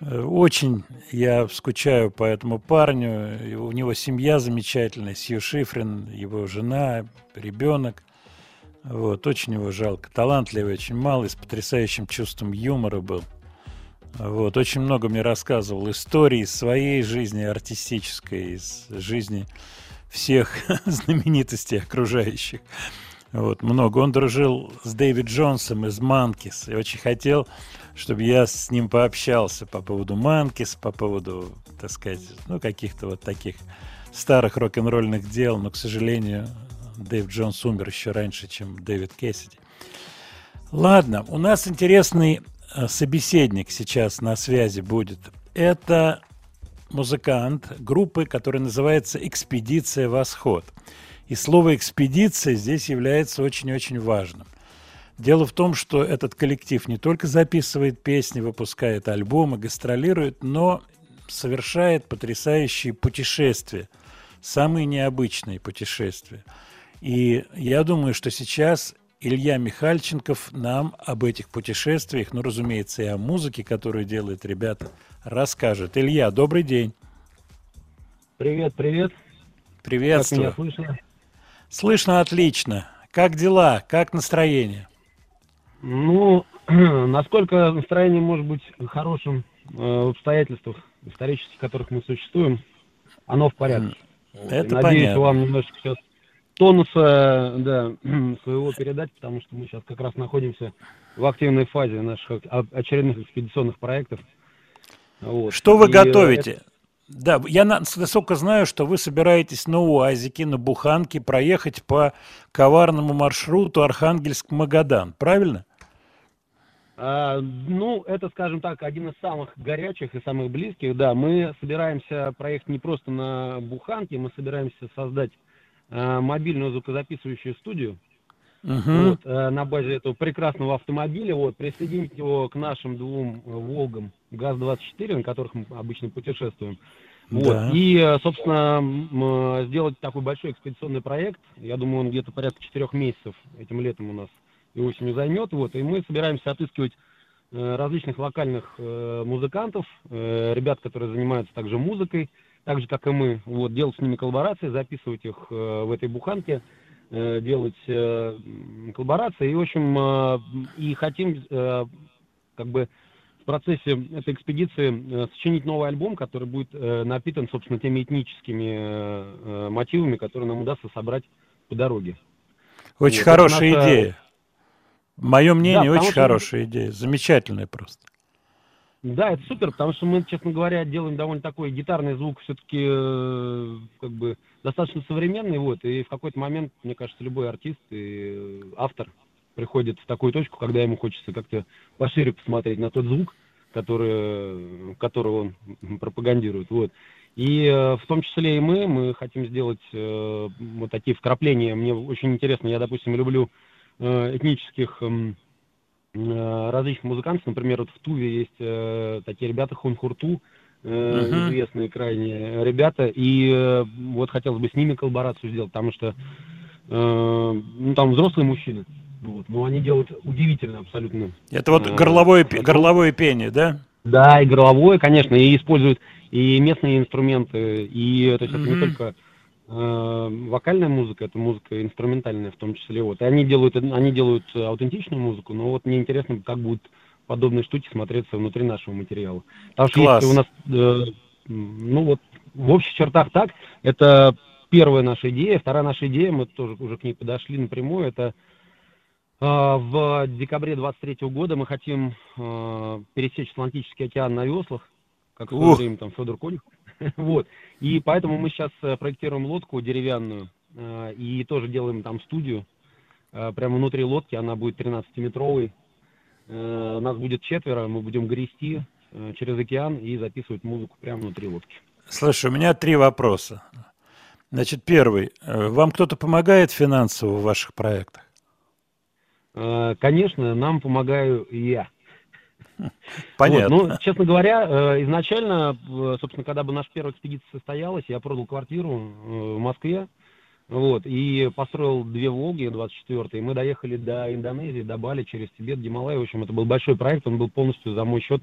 Э, Очень я скучаю по этому парню. У него семья замечательная, Сью Шифрин, его жена, ребенок. Вот, очень его жалко. Талантливый, очень малый, с потрясающим чувством юмора был. Вот, очень много мне рассказывал историй из своей жизни артистической, из жизни всех знаменитостей окружающих. Вот, много. Он дружил с Дэвид Джонсом из Манкис и очень хотел, чтобы я с ним пообщался по поводу Манкис, по поводу, так сказать, ну, каких-то вот таких старых рок-н-ролльных дел, но, к сожалению, Дэйв Джонс умер еще раньше, чем Дэвид Кэссиди. Ладно, у нас интересный э, собеседник сейчас на связи будет. Это музыкант группы, которая называется «Экспедиция Восход». И слово «экспедиция» здесь является очень-очень важным. Дело в том, что этот коллектив не только записывает песни, выпускает альбомы, гастролирует, но совершает потрясающие путешествия, самые необычные путешествия. И я думаю, что сейчас Илья Михальченков нам об этих путешествиях, ну, разумеется, и о музыке, которую делают ребята, расскажет. Илья, добрый день. Привет, привет. Как Приветствую. меня слышно? Слышно отлично. Как дела? Как настроение? Ну, насколько настроение может быть хорошим э, в обстоятельствах исторических, в которых мы существуем, оно в порядке. Это Надеюсь, понятно. вам немножечко сейчас тонуса да, своего передать, потому что мы сейчас как раз находимся в активной фазе наших о- очередных экспедиционных проектов. Вот. Что вы И, готовите? Да, я на- насколько знаю, что вы собираетесь на УАЗике, на Буханке проехать по коварному маршруту Архангельск-Магадан, правильно? А, ну, это, скажем так, один из самых горячих и самых близких. Да, мы собираемся проехать не просто на Буханке, мы собираемся создать а, мобильную звукозаписывающую студию Мгм. вот, э, на базе этого прекрасного автомобиля, вот, присоединить его к нашим двум Волгам ГАЗ-24, на которых мы обычно путешествуем. Вот. Да. И, э, собственно, э, сделать такой большой экспедиционный проект. Я думаю, он где-то порядка четырех месяцев этим летом у нас и осенью займет. Вот. И мы собираемся отыскивать э, различных локальных музыкантов, ребят, которые занимаются также музыкой, так же, как и мы. Вот, делать с ними коллаборации, записывать их в этой буханке, делать коллаборации. И, в общем, и хотим как бы процессе этой экспедиции э, сочинить новый альбом, который будет э, напитан, собственно, теми этническими э, э, мотивами, которые нам удастся собрать по дороге. Очень Вот, хорошая наша- идея. Мое мнение, потому очень что- хорошая идея. Замечательная просто. Да, это супер, потому что мы, честно говоря, делаем довольно такой гитарный звук, все-таки как бы достаточно современный, вот, и в какой-то момент, мне кажется, любой артист и э, автор приходит в такую точку, когда ему хочется как-то пошире посмотреть на тот звук, который, который он пропагандирует, вот. И э, в том числе и мы, мы хотим сделать э, вот такие вкрапления. Мне очень интересно, я, допустим, люблю э, этнических э, различных музыкантов. Например, вот в Туве есть э, такие ребята Хунхурту, э, Мгм. известные крайне ребята. И э, вот хотелось бы с ними коллаборацию сделать, потому что э, ну, там взрослые мужчины. Вот, но они делают удивительно абсолютно. Это вот Э, горловое, альбом. горловое пение, да? Да, и горловое, конечно, и используют и местные инструменты, и то есть это не только э, вокальная музыка, это музыка инструментальная в том числе. Вот. И они делают, они делают аутентичную музыку, но вот мне интересно, как будут подобные штуки смотреться внутри нашего материала. Потому что Класс. если у нас, э, ну вот, в общих чертах так, это первая наша идея. Вторая наша идея, мы тоже уже к ней подошли напрямую, это в декабре 23 года мы хотим а, пересечь Атлантический океан на веслах, как в свое время там Федор Конюх. вот. И поэтому мы сейчас э, проектируем лодку деревянную а, и тоже делаем там студию. А, Прямо внутри лодки она будет 13-метровой. Э, Нас будет четверо, мы будем грести э, через океан и записывать музыку прямо внутри лодки. Слушай, у меня три вопроса. Значит, первый. Вам кто-то помогает финансово в ваших проектах? Э, Конечно, нам помогаю я. Понятно. Вот, ну, честно говоря, э, изначально, э, собственно, когда бы наша первая экспедиция состоялась, я продал квартиру в Москве, вот, и построил две Волги 24 и мы доехали до Индонезии, до Бали, через Тибет, Гималай. В общем, это был большой проект, он был полностью за мой счет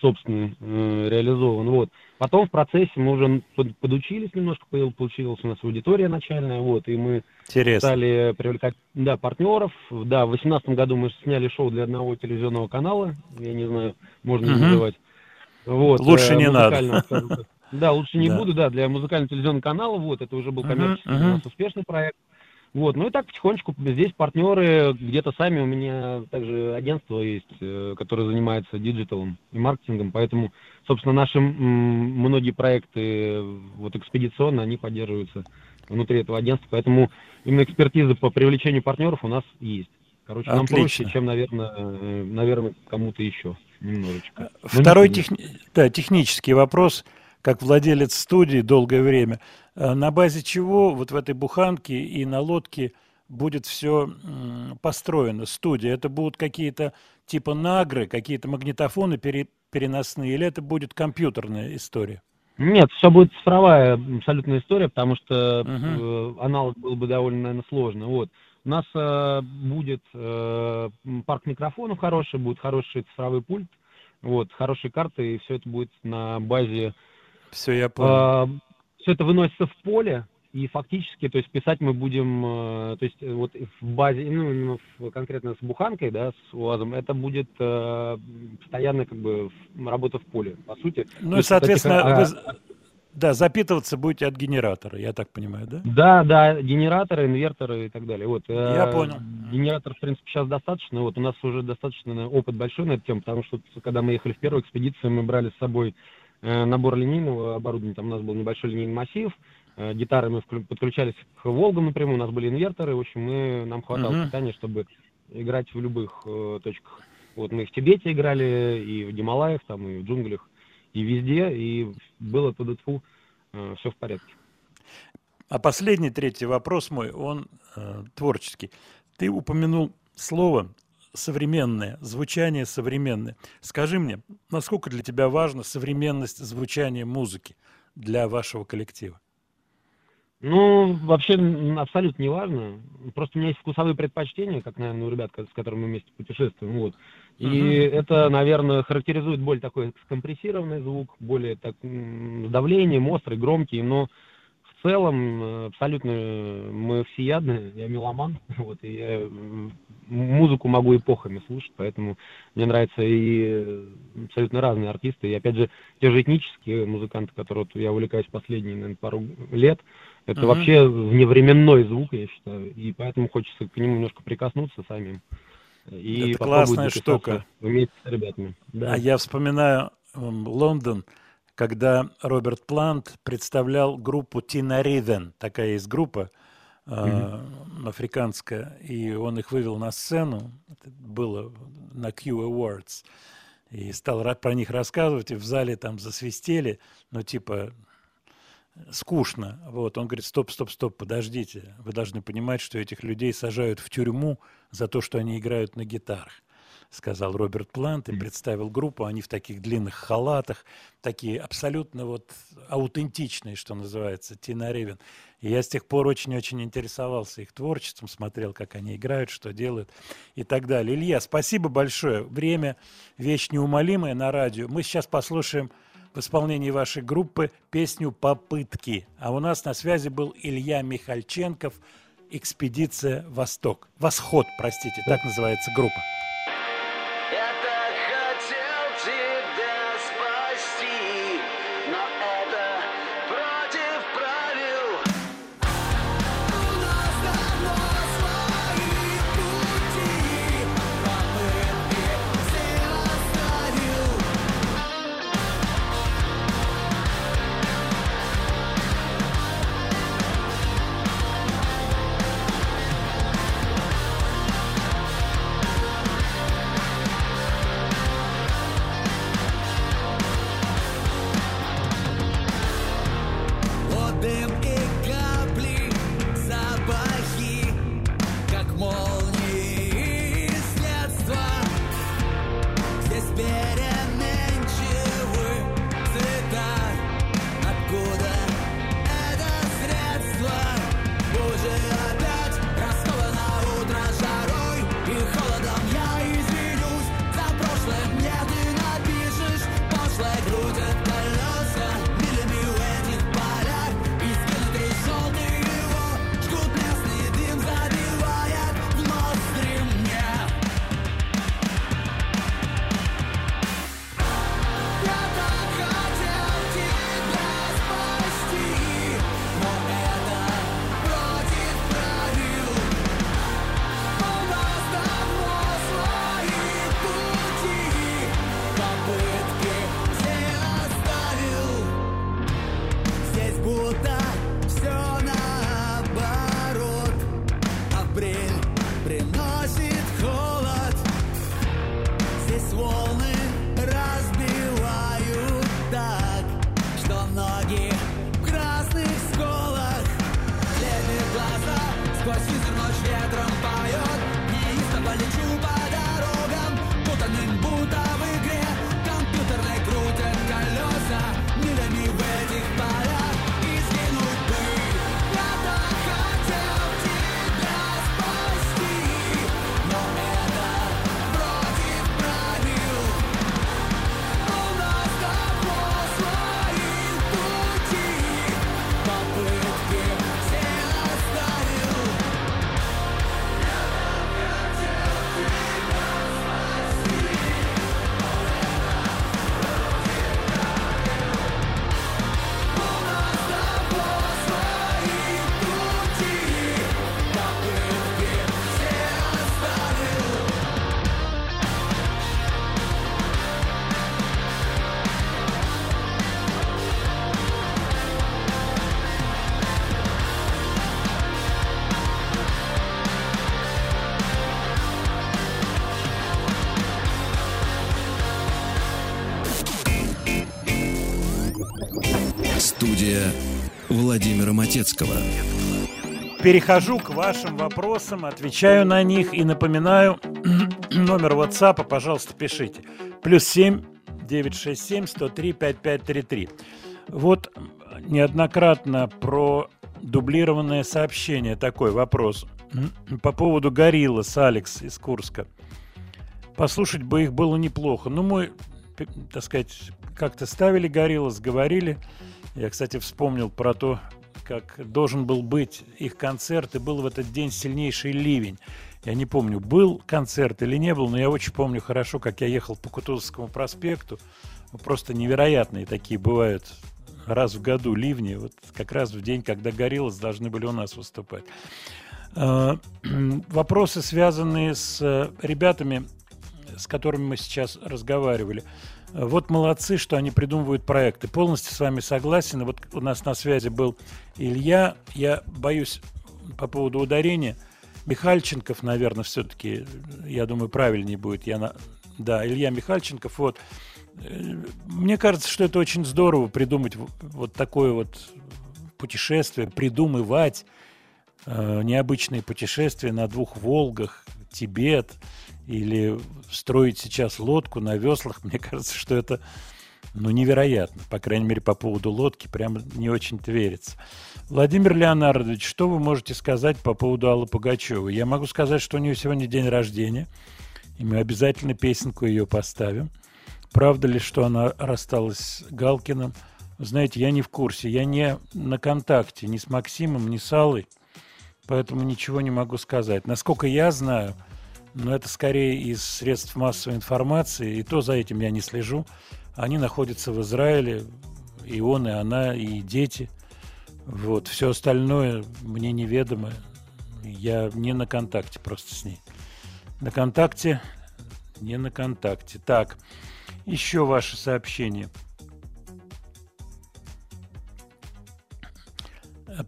собственный э, реализован. Вот. Потом в процессе мы уже под- подучились немножко, получилась у нас аудитория начальная, вот, и мы Интересно. стали привлекать да, партнеров. Да, в 2018 году мы сняли шоу для одного телевизионного канала, я не знаю, можно Мгм. называть. Вот, Лучше э, не надо. Да, лучше не Да. буду, да, для музыкального телевизионного канала, вот, это уже был коммерческий у нас успешный проект. Вот, ну и так потихонечку здесь партнеры где-то сами, у меня также агентство есть, э, которое занимается диджиталом и маркетингом, поэтому, собственно, наши многие проекты э, вот экспедиционно, они поддерживаются внутри этого агентства, поэтому именно экспертиза по привлечению партнеров у нас есть. Короче, нам Отлично. проще, чем, наверное, э, наверное, кому-то еще немножечко. Но не Второй сильно. техни- да, технический вопрос, как владелец студии долгое время. Э, На базе чего вот в этой буханке и на лодке будет все построено, студия? Это будут какие-то типа нагры, какие-то магнитофоны пере- переносные, или это будет компьютерная история? Нет, все будет цифровая абсолютная история, потому что э, аналог был бы довольно, наверное, сложно. Вот. У нас э, будет э, парк микрофонов хороший, будет хороший цифровой пульт, вот, хорошие карты, и все это будет на базе... Все, я понял. все это выносится в поле, и фактически, то есть писать мы будем, э, то есть э, вот в базе, ну, конкретно с буханкой, да, с УАЗом, это будет э, постоянная как бы работа в поле, по сути. Ну и, соответственно, таких, а, вы да, запитываться будете от генератора, я так понимаю, да? Да, да, генераторы, инверторы и так далее. Вот, э, Я понял. Генераторов, в принципе, сейчас достаточно. Вот у нас уже достаточно опыт большой на эту тему, потому что когда мы ехали в первую экспедицию, мы брали с собой набор линейного оборудования. Там у нас был небольшой линейный массив. э, гитары мы подключались к Волгам напрямую, у нас были инверторы. В общем, мы, нам хватало Мгм. питания, чтобы играть в любых э, точках. Вот мы и в Тибете играли, и в Гималаях, там, и в джунглях, и везде, и было туда все в порядке. А последний, третий вопрос мой, он э, творческий. Ты упомянул слово современное, звучание современное. Скажи мне, насколько для тебя важна современность звучания музыки для вашего коллектива? Ну, вообще абсолютно не важно. Просто у меня есть вкусовые предпочтения, как, наверное, у ребят, с которыми мы вместе путешествуем. Вот. И Мгм. это, наверное, характеризует более такой скомпрессированный звук, более так, с давлением, острый, громкий, но в целом э, абсолютно э, мы всеядны, я меломан, вот, и я музыку могу эпохами слушать, поэтому мне нравятся и э, абсолютно разные артисты, и опять же, те же этнические музыканты, которые вот я увлекаюсь последние, наверное, пару лет, это Мгм. вообще вневременной звук, я считаю, и поэтому хочется к нему немножко прикоснуться самим. И Это классная штука. Вместе с ребятами. Да. А я вспоминаю Лондон, когда Роберт Плант представлял группу Тина Риден, такая есть группа э, африканская, и он их вывел на сцену, это было на Q Awards, и стал про них рассказывать, и в зале там засвистели, ну типа скучно. Вот, он говорит, стоп, стоп, стоп, подождите, вы должны понимать, что этих людей сажают в тюрьму за то, что они играют на гитарах. Сказал Роберт Плант и представил группу. Они в таких длинных халатах, такие абсолютно вот аутентичные, что называется, Тина Ревен. И я с тех пор очень-очень интересовался их творчеством, смотрел, как они играют, что делают и так далее. Илья, спасибо большое. Время вещь неумолимая на радио. Мы сейчас послушаем в исполнении вашей группы песню «Попытки». А у нас на связи был Илья Михальченков, «Экспедиция Восток». «Восход», простите, так называется группа. Матецкого. Перехожу к вашим вопросам, отвечаю на них и напоминаю номер WhatsApp, пожалуйста, пишите. Плюс 7 967 103 5533. Вот неоднократно про дублированное сообщение такой вопрос. По поводу Гориллас, Алекс из Курска. Послушать бы их было неплохо. Ну, мы, так сказать, как-то ставили Гориллас, говорили. Я, кстати, вспомнил про то, как должен был быть их концерт, и был в этот день сильнейший ливень. Я не помню, был концерт или не был, но я очень помню хорошо, как я ехал по Кутузовскому проспекту. Просто невероятные такие бывают раз в году ливни, вот как раз в день, когда Гориллас должны были у нас выступать. Э, Вопросы, связанные с э, ребятами, с которыми мы сейчас разговаривали. Вот молодцы, что они придумывают проекты. Полностью с вами согласен. Вот у нас на связи был Илья. Я боюсь по поводу ударения. Михальченков, наверное, все-таки, я думаю, правильнее будет. Я на... Да, Илья Михальченков. Вот. Э, Мне кажется, что это очень здорово придумать вот такое вот путешествие, придумывать э, необычные путешествия на двух Волгах, Тибет или строить сейчас лодку на веслах, мне кажется, что это ну, невероятно. По крайней мере, по поводу лодки прямо не очень-то верится. Владимир Леонардович, что вы можете сказать по поводу Аллы Пугачевой? Я могу сказать, что у нее сегодня день рождения, и мы обязательно песенку ее поставим. Правда ли, что она рассталась с Галкиным? Знаете, я не в курсе, я не на контакте ни с Максимом, ни с Аллой, поэтому ничего не могу сказать. Насколько я знаю, но это скорее из средств массовой информации, и то за этим я не слежу. Они находятся в Израиле, и он, и она, и дети. Вот. Все остальное мне неведомо. Я не на контакте просто с ней. На контакте, не на контакте. Так, еще ваше сообщение.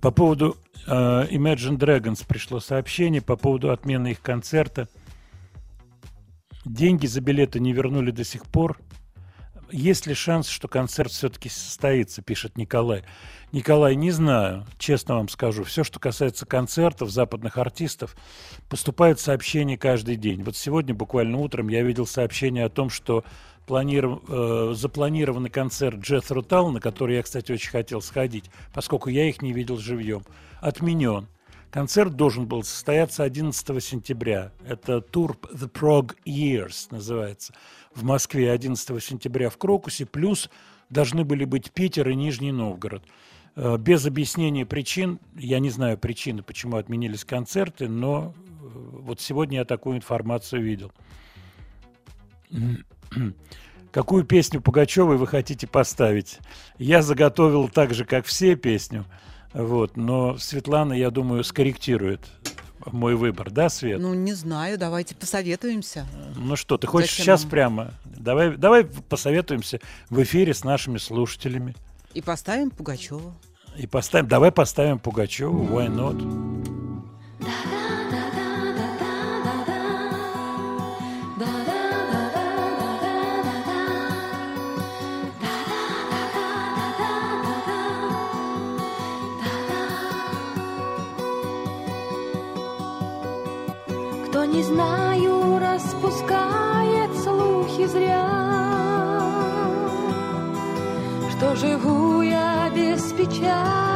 По поводу э, Imagine Dragons пришло сообщение по поводу отмены их концерта. Деньги за билеты не вернули до сих пор есть ли шанс, что концерт все-таки состоится, пишет Николай. Николай, не знаю, честно вам скажу. Все, что касается концертов, западных артистов, поступают сообщения каждый день. Вот сегодня, буквально утром, я видел сообщение о том, что планиров... э, запланированный концерт Джет Рутал, на который я, кстати, очень хотел сходить, поскольку я их не видел живьем, отменен. Концерт должен был состояться 11 сентября. Это тур The Prog Years называется в Москве 11 сентября в Крокусе, плюс должны были быть Питер и Нижний Новгород. Э, без объяснения причин, я не знаю причины, почему отменились концерты, но э, вот сегодня я такую информацию видел. Какую песню Пугачевой вы хотите поставить? Я заготовил так же, как все песню, вот, но Светлана, я думаю, скорректирует мой выбор, да, Свет? Ну, не знаю, давайте посоветуемся. Ну что, ты хочешь Зачем сейчас нам? прямо? Давай, давай посоветуемся в эфире с нашими слушателями. И поставим Пугачеву. И поставим, давай поставим Пугачеву, why not? Кто распускает слухи зря, Что живу я без печали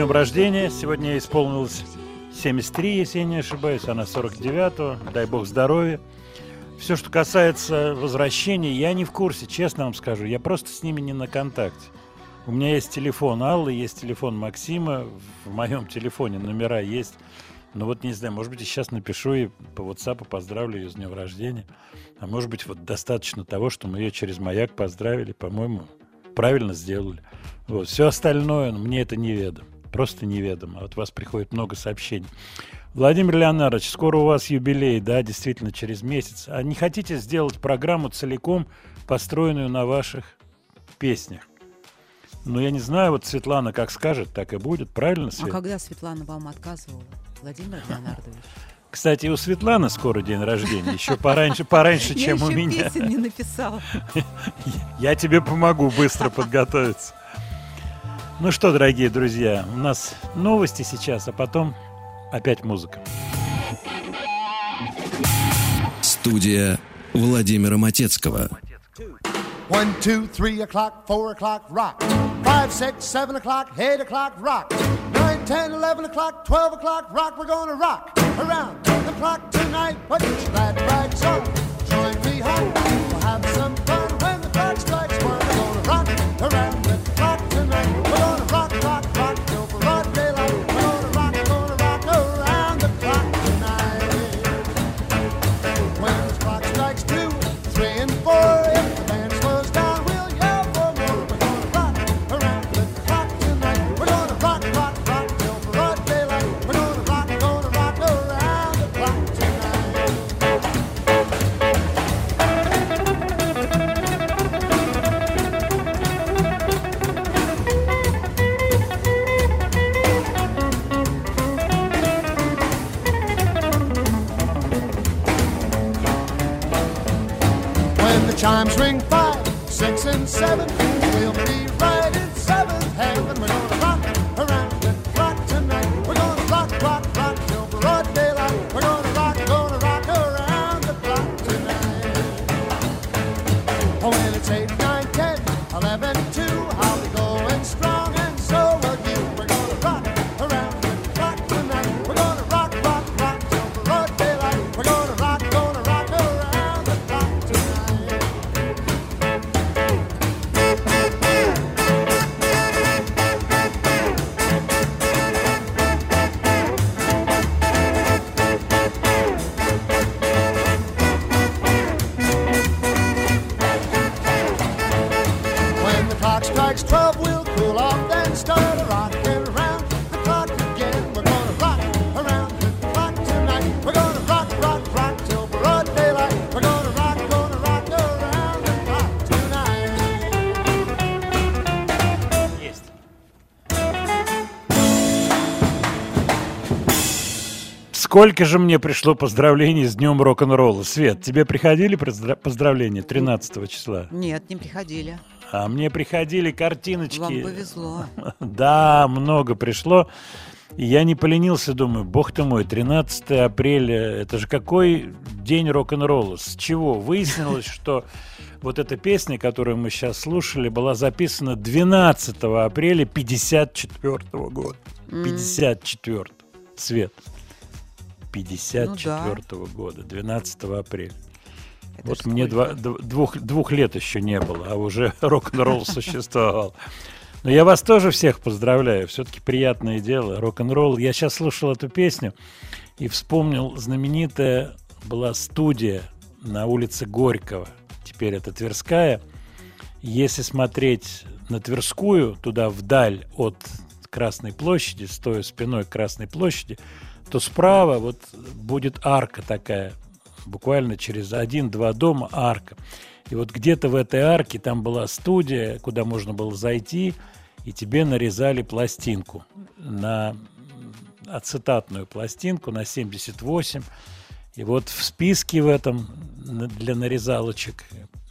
днем рождения. Сегодня ей исполнилось 73, если я не ошибаюсь. Она 49-го. Дай бог здоровья. Все, что касается возвращения, я не в курсе, честно вам скажу. Я просто с ними не на контакте. У меня есть телефон Аллы, есть телефон Максима. В моем телефоне номера есть. Ну вот не знаю, может быть, я сейчас напишу и по WhatsApp поздравлю ее с днем рождения. А может быть, вот достаточно того, что мы ее через маяк поздравили, по-моему, правильно сделали. Вот. Все остальное, ну, мне это неведомо. Просто неведомо. А От вас приходит много сообщений. Владимир Леонардович, скоро у вас юбилей, да, действительно, через месяц. А не хотите сделать программу целиком, построенную на ваших песнях? Ну, я не знаю, вот Светлана как скажет, так и будет. Правильно, А Свет? когда Светлана вам отказывала, Владимир Леонардович? Кстати, у Светланы скоро день рождения. Еще пораньше, пораньше, Я чем у еще меня. песен не написала. Я тебе помогу быстро подготовиться. Ну что, дорогие друзья, у нас новости сейчас, а потом опять музыка. Студия Владимира Матецкого. One, two, three o'clock, four o'clock, rock. Five, six, seven o'clock, eight o'clock, rock. Nine, ten, eleven o'clock, twelve o'clock, rock. We're gonna rock around the clock tonight. Put your glad rags on, join me home. We'll have some fun Сколько же мне пришло поздравлений с Днем рок-н-ролла? Свет, тебе приходили поздра- поздравления 13 числа? Нет, не приходили. А мне приходили картиночки. Вам повезло. Да, много пришло. И я не поленился, думаю, бог ты мой, 13 апреля, это же какой день рок-н-ролла? С чего? Выяснилось, что вот эта песня, которую мы сейчас слушали, была записана 12 апреля 54 года. М. 54 цвет. 54 года, 12 апреля. Это вот мне два- двух, двух лет еще не было, а уже рок-н-ролл существовал. Но я вас тоже всех поздравляю. Все-таки приятное дело. Рок-н-ролл. Я сейчас слушал эту песню и вспомнил знаменитая была студия на улице Горького. Теперь это Тверская. Если смотреть на Тверскую, туда вдаль от Красной площади, стоя спиной к Красной площади, то справа вот будет арка такая, буквально через один-два дома арка. И вот где-то в этой арке там была студия, куда можно было зайти, и тебе нарезали пластинку на ацетатную пластинку на 78. И вот в списке в этом для нарезалочек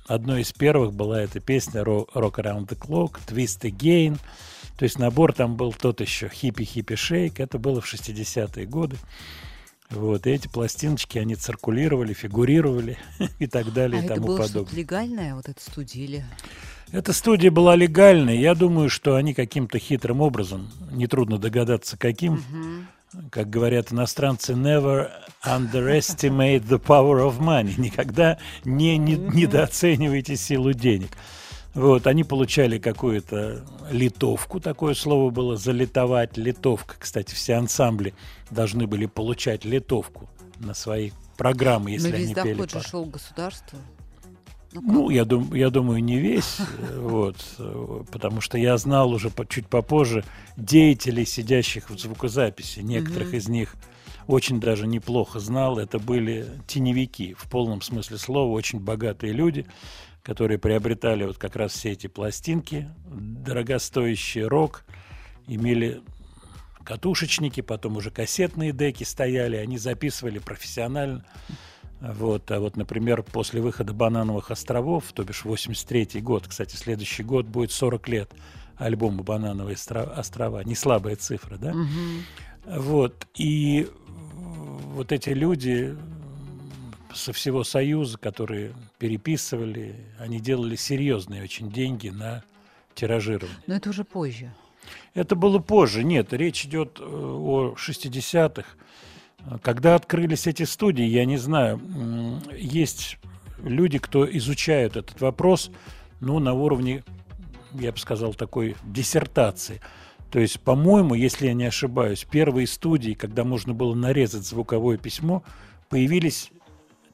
одной из первых была эта песня «Ro- «Rock Around the Clock», «Twist Again». То есть набор там был тот еще «Хиппи-хиппи шейк». Это было в 60-е годы. Вот, и эти пластиночки, они циркулировали, фигурировали и так далее а и это тому было подобное. легальное, вот эта студия? Или... Эта студия была легальной. Я думаю, что они каким-то хитрым образом, нетрудно догадаться каким, как говорят иностранцы, never underestimate the power of money. Никогда не, не- недооценивайте силу денег. Вот, они получали какую-то литовку, такое слово было залитовать, литовка. Кстати, все ансамбли должны были получать литовку на свои программы, если Но весь они пели. доход же по- шел государству. ну, я, дум, я думаю, не весь, э, вот, э, потому что я знал уже по- чуть попозже деятелей, сидящих в звукозаписи. Некоторых Мгм. из них очень даже неплохо знал. Это были теневики, в полном смысле слова, очень богатые люди, которые приобретали вот как раз все эти пластинки, дорогостоящий рок, имели катушечники, потом уже кассетные деки стояли, они записывали профессионально. Вот, а вот, например, после выхода «Банановых островов», то бишь 83 год, кстати, следующий год будет 40 лет альбома «Банановые остро- острова». Не слабая цифра, да? Мгм. Вот, и вот эти люди со всего Союза, которые переписывали, они делали серьезные очень деньги на тиражирование. Но это уже позже. Это было позже. Нет, речь идет э, о 60-х. Когда открылись эти студии, я не знаю, есть люди, кто изучают этот вопрос, ну, на уровне, я бы сказал, такой диссертации. То есть, по-моему, если я не ошибаюсь, первые студии, когда можно было нарезать звуковое письмо, появились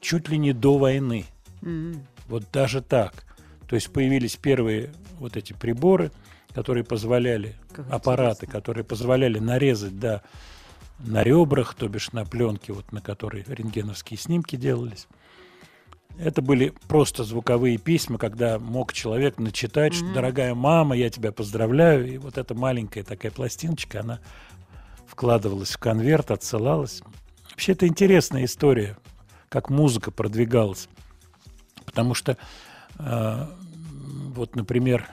чуть ли не до войны. М. Вот даже так. То есть появились первые вот эти приборы, которые позволяли, Как аппараты, которые позволяли нарезать, да, на ребрах, то бишь на пленке, вот на которой рентгеновские снимки делались. Это были просто звуковые письма, когда мог человек начитать, что Мгм. «Дорогая мама, я тебя поздравляю». И вот эта маленькая такая пластиночка, она вкладывалась в конверт, отсылалась. Вообще, это интересная история, как музыка продвигалась. Потому что, э, вот, например,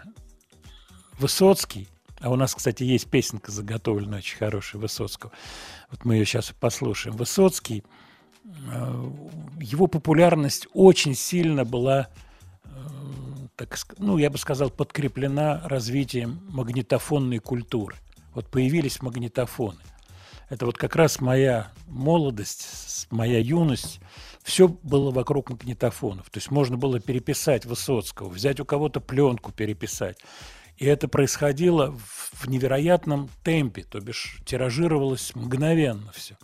Высоцкий, а у нас, кстати, есть песенка заготовленная очень хорошая Высоцкого. Вот мы ее сейчас послушаем. Высоцкий, э, его популярность очень сильно была, э, так, ну, я бы сказал, подкреплена развитием магнитофонной культуры. Вот появились магнитофоны. Это вот как раз моя молодость, моя юность. Все было вокруг магнитофонов. То есть можно было переписать Высоцкого, взять у кого-то пленку переписать. И это происходило в в невероятном темпе, то бишь тиражировалось мгновенно все.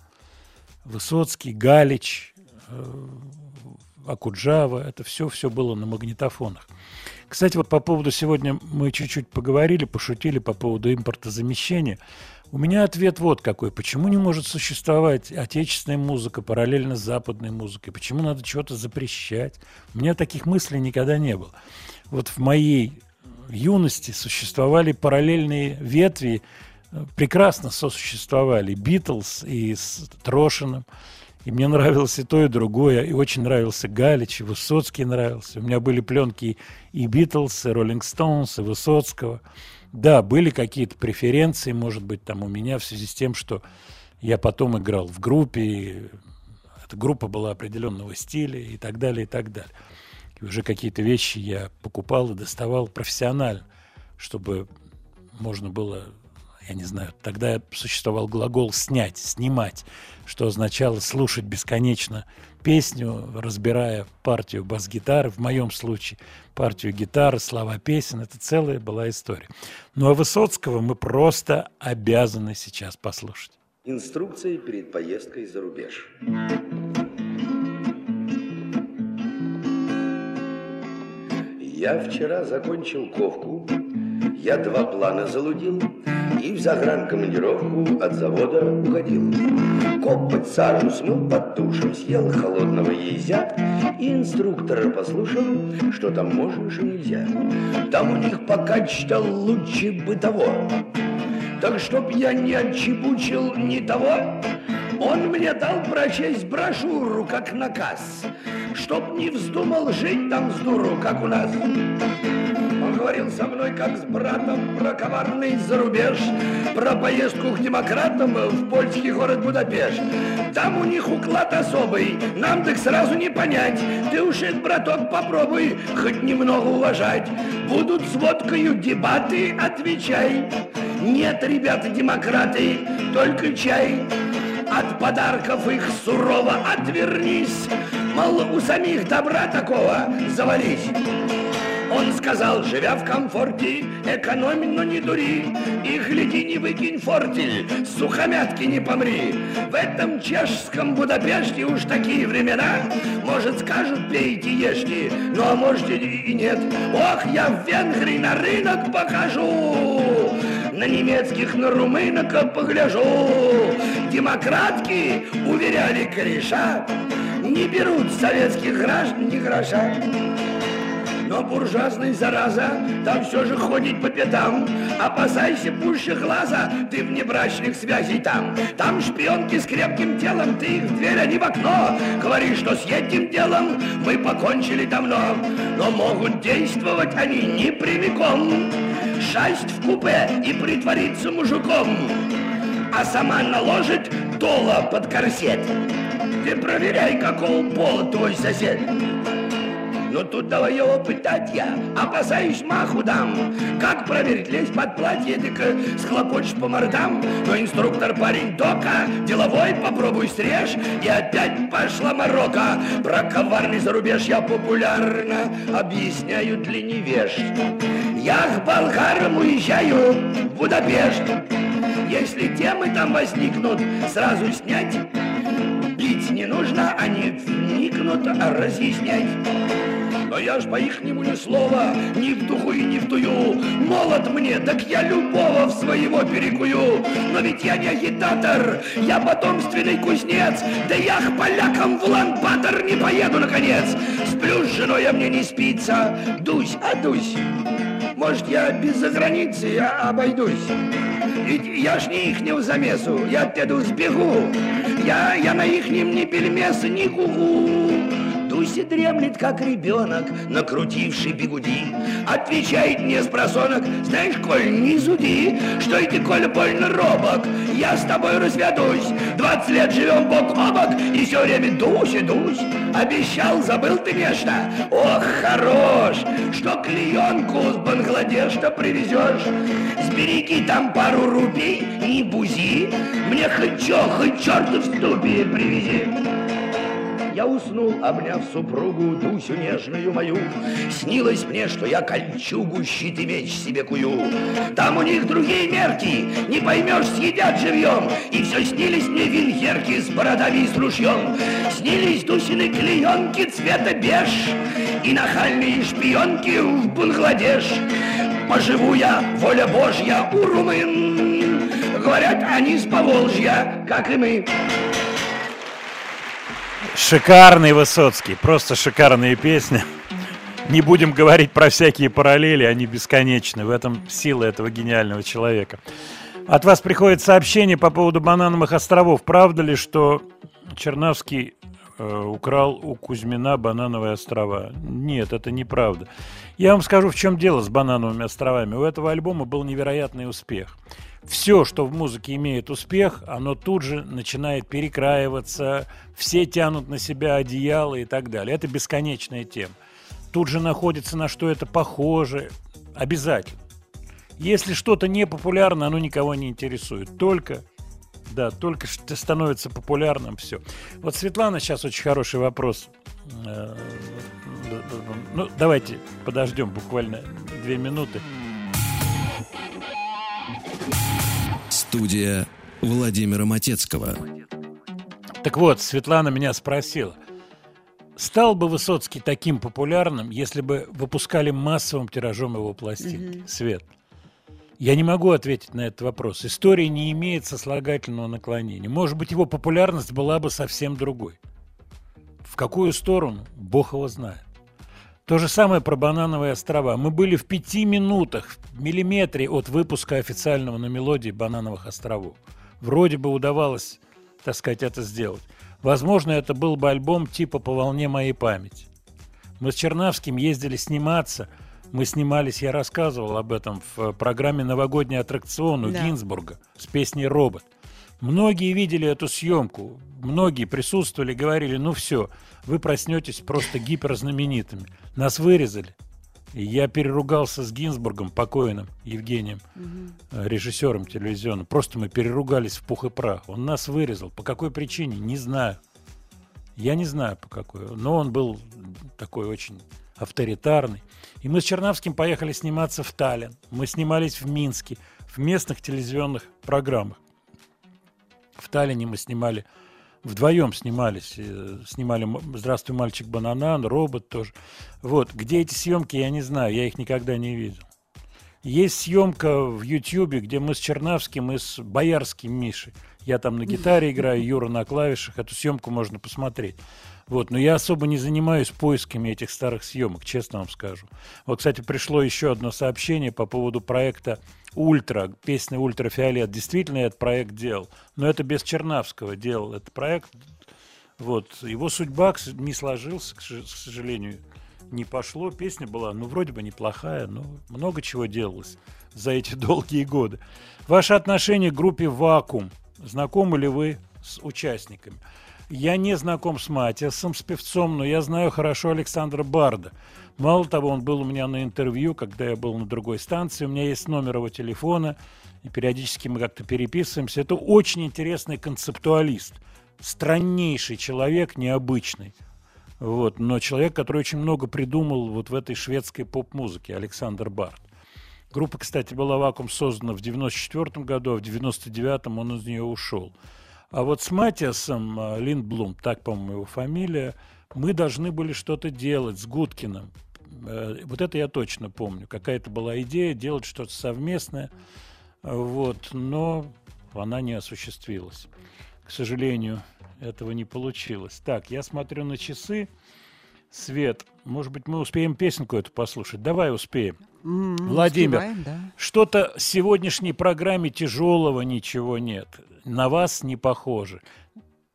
Высоцкий, Галич, э, Акуджава, это все, все было на магнитофонах. Кстати, вот по поводу сегодня мы чуть-чуть поговорили, пошутили по поводу импортозамещения. У меня ответ вот какой. Почему не может существовать отечественная музыка параллельно с западной музыкой? Почему надо чего-то запрещать? У меня таких мыслей никогда не было. Вот в моей юности существовали параллельные ветви, э, прекрасно сосуществовали. Битлз и с Трошиным. И мне нравилось и то, и другое. И очень нравился Галич, и Высоцкий нравился. У меня были пленки и Битлз, и Роллинг Стоунс, и Высоцкого. Да, были какие-то преференции, может быть, там у меня в связи с тем, что я потом играл в группе, и эта группа была определенного стиля и так далее, и так далее. И уже какие-то вещи я покупал и доставал профессионально, чтобы можно было, я не знаю, тогда существовал глагол «снять», «снимать», что означало слушать бесконечно песню, разбирая партию бас-гитары, в моем случае партию гитары, слова песен, это целая была история. Ну а Высоцкого мы просто обязаны сейчас послушать. Инструкции перед поездкой за рубеж. Я вчера закончил ковку, я два плана залудил и в загранкомандировку от завода уходил. Копоть сару смыл под душем, съел холодного езя и инструктора послушал, что там можешь и нельзя. Там у них пока читал лучше бы того. Так чтоб я не отчебучил ни того, Он мне дал прочесть брошюру, как наказ, Чтоб не вздумал жить там с дуру, как у нас. Он говорил со мной, как с братом, про коварный зарубеж, про поездку к демократам в польский город Будапешт. Там у них уклад особый, нам так сразу не понять. Ты уж, это, браток, попробуй хоть немного уважать. Будут с водкою дебаты, отвечай. Нет, ребята, демократы, только чай. От подарков их сурово отвернись. Мол, у самих добра такого завались. Он сказал, живя в комфорте, экономи, но не дури, И гляди, не выкинь фортель, сухомятки не помри. В этом чешском Будапеште уж такие времена, Может, скажут, пейте, ешьте, ну а может и нет. Ох, я в Венгрии на рынок покажу, на немецких, на румынок погляжу. Демократки, уверяли кореша, не берут советских граждан ни гроша. Но буржуазный зараза там все же ходит по пятам. Опасайся пуще глаза, ты внебрачных связей там. Там шпионки с крепким телом, ты их в дверь, а не в окно. Говори, что с этим делом мы покончили давно. Но могут действовать они не прямиком. Шасть в купе и притвориться мужиком. А сама наложит дола под корсет. Ты проверяй, какого пола твой сосед. Но тут давай его пытать я, опасаюсь маху дам. Как проверить, лезть под платье, так схлопочешь по мордам. Но инструктор парень дока, деловой попробуй срежь. И опять пошла морока. Про коварный зарубеж я популярно объясняю для невежд. Я к болгарам уезжаю в Будапешт. Если темы там возникнут, сразу снять. Не нужно, они вникнут, а разъяснять. Но я ж по-ихнему ни слова, ни в духу и ни в тую. Молод мне, так я любого в своего перекую. Но ведь я не агитатор, я потомственный кузнец. Да я к полякам в лампатор не поеду, наконец. Сплю с женой, а мне не спится. Дусь, а дусь. Может, я без заграницы я обойдусь. Ведь я ж не ихнего замесу, я оттуда сбегу. Я, я на ихнем ни пельмеса, ни гугу. Дуся дремлет, как ребенок, накрутивший бегуди. Отвечает мне с просонок, знаешь, Коль, не зуди, что это, Коль, больно робок. Я с тобой разведусь, двадцать лет живем бок о бок, и все время Дуся, Дусь. Обещал, забыл ты нечто? Ох, хорош, что клеенку с Бангладеша привезешь. Сбереги там пару рупий, не бузи, мне хоть чё, хоть черту в ступе привези. Я уснул, обняв супругу, Дусю нежную мою. Снилось мне, что я кольчугу, щит и меч себе кую. Там у них другие мерки, не поймешь, съедят живьем. И все снились мне вильерки с бородами и с ружьем. Снились Дусины клеенки цвета беж и нахальные шпионки в Бангладеш. Поживу я, воля Божья, у румын. Говорят, они с Поволжья, как и мы. Шикарный Высоцкий, просто шикарные песни. Не будем говорить про всякие параллели, они бесконечны. В этом сила этого гениального человека. От вас приходит сообщение по поводу банановых островов. Правда ли, что Чернавский э, украл у Кузьмина банановые острова? Нет, это неправда. Я вам скажу, в чем дело с банановыми островами. У этого альбома был невероятный успех. Все, что в музыке имеет успех, оно тут же начинает перекраиваться, все тянут на себя одеяло и так далее. Это бесконечная тема. Тут же находится на что это похоже. Обязательно. Если что-то не популярно, оно никого не интересует. Только, да, только что становится популярным, все. Вот Светлана сейчас очень хороший вопрос. Э, Ну, давайте подождем буквально две минуты. Студия Владимира Матецкого. Так вот, Светлана меня спросила, стал бы Высоцкий таким популярным, если бы выпускали массовым тиражом его пластинки? Мгм. Свет. Я не могу ответить на этот вопрос. История не имеет сослагательного наклонения. Может быть, его популярность была бы совсем другой. В какую сторону? Бог его знает. То же самое про банановые острова. Мы были в пяти минутах, в миллиметре от выпуска официального на мелодии банановых островов. Вроде бы удавалось так сказать, это сделать. Возможно, это был бы альбом типа «По волне моей памяти». Мы с Чернавским ездили сниматься. Мы снимались, я рассказывал об этом в программе «Новогодний аттракцион» у Да. Гинзбурга с песней «Робот». Многие видели эту съемку, многие присутствовали, говорили, ну все, вы проснетесь просто гиперзнаменитыми. Нас вырезали. И я переругался с Гинзбургом, покойным Евгением, э, режиссером телевизионным. Просто мы переругались в пух и прах. Он нас вырезал. По какой причине? Не знаю. Я не знаю, по какой. Но он был такой очень авторитарный. И мы с Чернавским поехали сниматься в Таллин. Мы снимались в Минске, в местных телевизионных программах. В Таллине мы снимали, вдвоем снимались. э, Снимали «Здравствуй, мальчик Бананан», «Робот» тоже. Вот. Где эти съемки, я не знаю. Я их никогда не видел. Есть съемка в Ютьюбе, где мы с Чернавским и с Боярским Мишей. Я там на гитаре играю, Юра на клавишах. Эту съемку можно посмотреть. Вот, но я особо не занимаюсь поисками этих старых съемок, честно вам скажу. Вот, кстати, пришло еще одно сообщение по поводу проекта «Ультра», песня «Ультрафиолет». Действительно, я этот проект делал, но это без Чернавского делал этот проект. Вот, его судьба не ш- к сожалению, не пошло. Песня была, ну, вроде бы неплохая, но много чего делалось за эти долгие годы. Ваше отношение к группе «Вакуум». Знакомы ли вы с участниками? Я не знаком с Матиасом, с певцом, но я знаю хорошо Александра Барда. Мало того, он был у меня на интервью, когда я был на другой станции. У меня есть номер его телефона, и периодически мы как-то переписываемся. Это очень интересный концептуалист. Страннейший человек, необычный. Вот, но человек, который очень много придумал вот в этой шведской поп-музыке, Александр Барт. Группа, кстати, была «Вакуум» создана в 94 году, а в 99-м он из нее ушел. А вот с Матиасом э, Линдблум, так, по-моему, его фамилия, мы должны были что-то делать с Гудкиным. Э, Вот это я точно помню. Какая-то была идея делать что-то совместное, вот, но она не осуществилась. К сожалению, этого не получилось. Так, я смотрю на часы. Свет, может быть, мы успеем песенку эту послушать? Давай успеем. М, Владимир, успеваем, да. что-то в сегодняшней программе тяжелого ничего нет. На вас не похоже.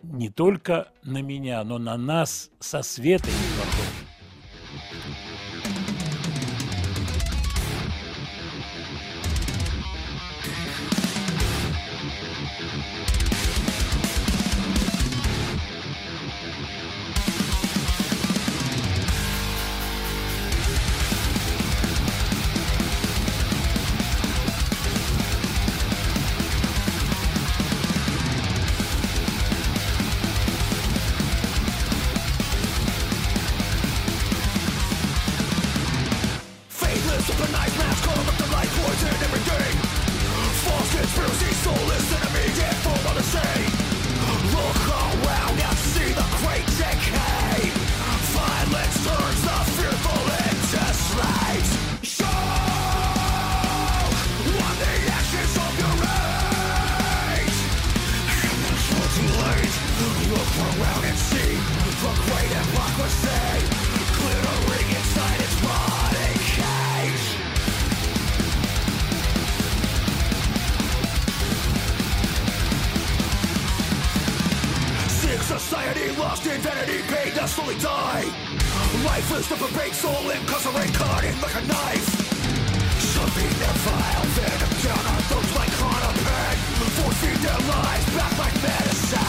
Не только на меня, но на нас со Светой не похоже. Conspiracy soulless enemy, get full of the sea Look around made to slowly die Lifeless to forbid soul incarcerate caught in like a knife. Shoving that vile venom down on those like on a pen Forcing their lives back like medicine.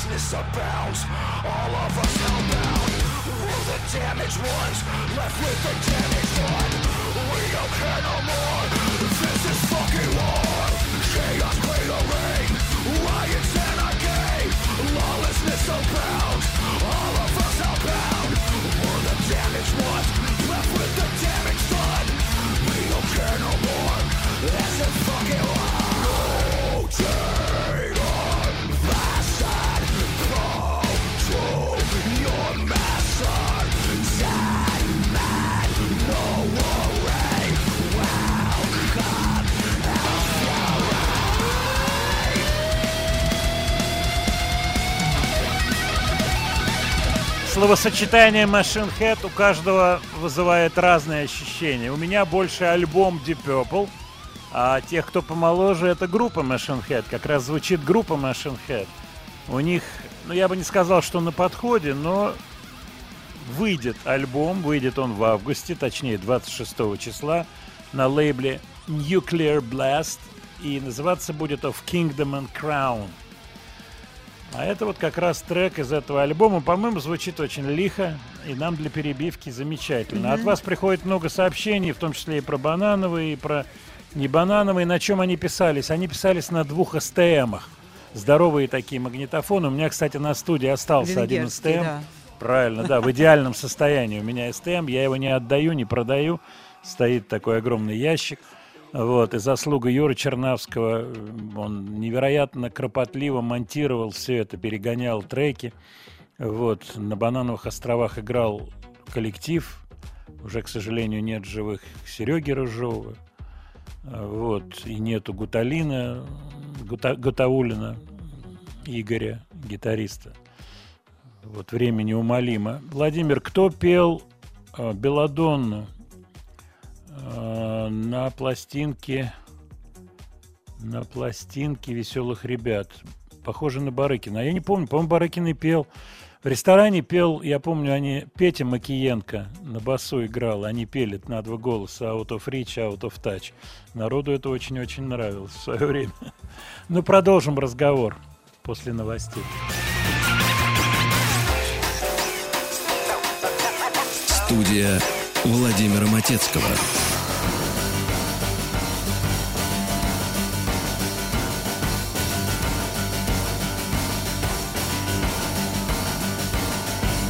Lawlessness abounds, all of us hellbound. We're the damaged ones, left with the damaged one. We don't care no more. This is fucking war. Chaos cratering, riots Словосочетание Machine Head у каждого вызывает разные ощущения. У меня больше альбом Deep Purple, а тех, кто помоложе, это группа Machine Head. Как раз звучит группа Machine Head. У них, ну я бы не сказал, что на подходе, но выйдет альбом, выйдет он в августе, точнее 26 числа, на лейбле Nuclear Blast, и называться будет Of Kingdom and Crown. А это вот как раз трек из этого альбома. По-моему, звучит очень лихо, и нам для перебивки замечательно. Мгм. От вас приходит много сообщений, в том числе и про банановые, и про не банановые. На чем они писались? Они писались на двух СТМах. Здоровые такие магнитофоны. У меня, кстати, на студии остался один СТМ. да. Правильно, да, в идеальном состоянии. У меня СТМ, я его не отдаю, не продаю. Стоит такой огромный ящик. Вот, и заслуга Юры Чернавского, э, он невероятно кропотливо монтировал все это, перегонял треки. Вот, на Банановых островах играл коллектив, уже, к сожалению, нет живых Сереги Рыжова, вот, и нету Гуталина, Гута, Гутаулина, Игоря, гитариста. Вот время неумолимо. Владимир, кто пел э, Беладонну на пластинке на пластинке веселых ребят? Похоже на Барыкина. А я не помню, по-моему, Барыкин и пел. В ресторане пел, я помню, они Петя Макиенко на басу играл, они пели на два голоса Out of Reach, Out of Touch. Народу это очень-очень нравилось в свое время. Ну, продолжим разговор после новостей. Студия Владимира Матецкого.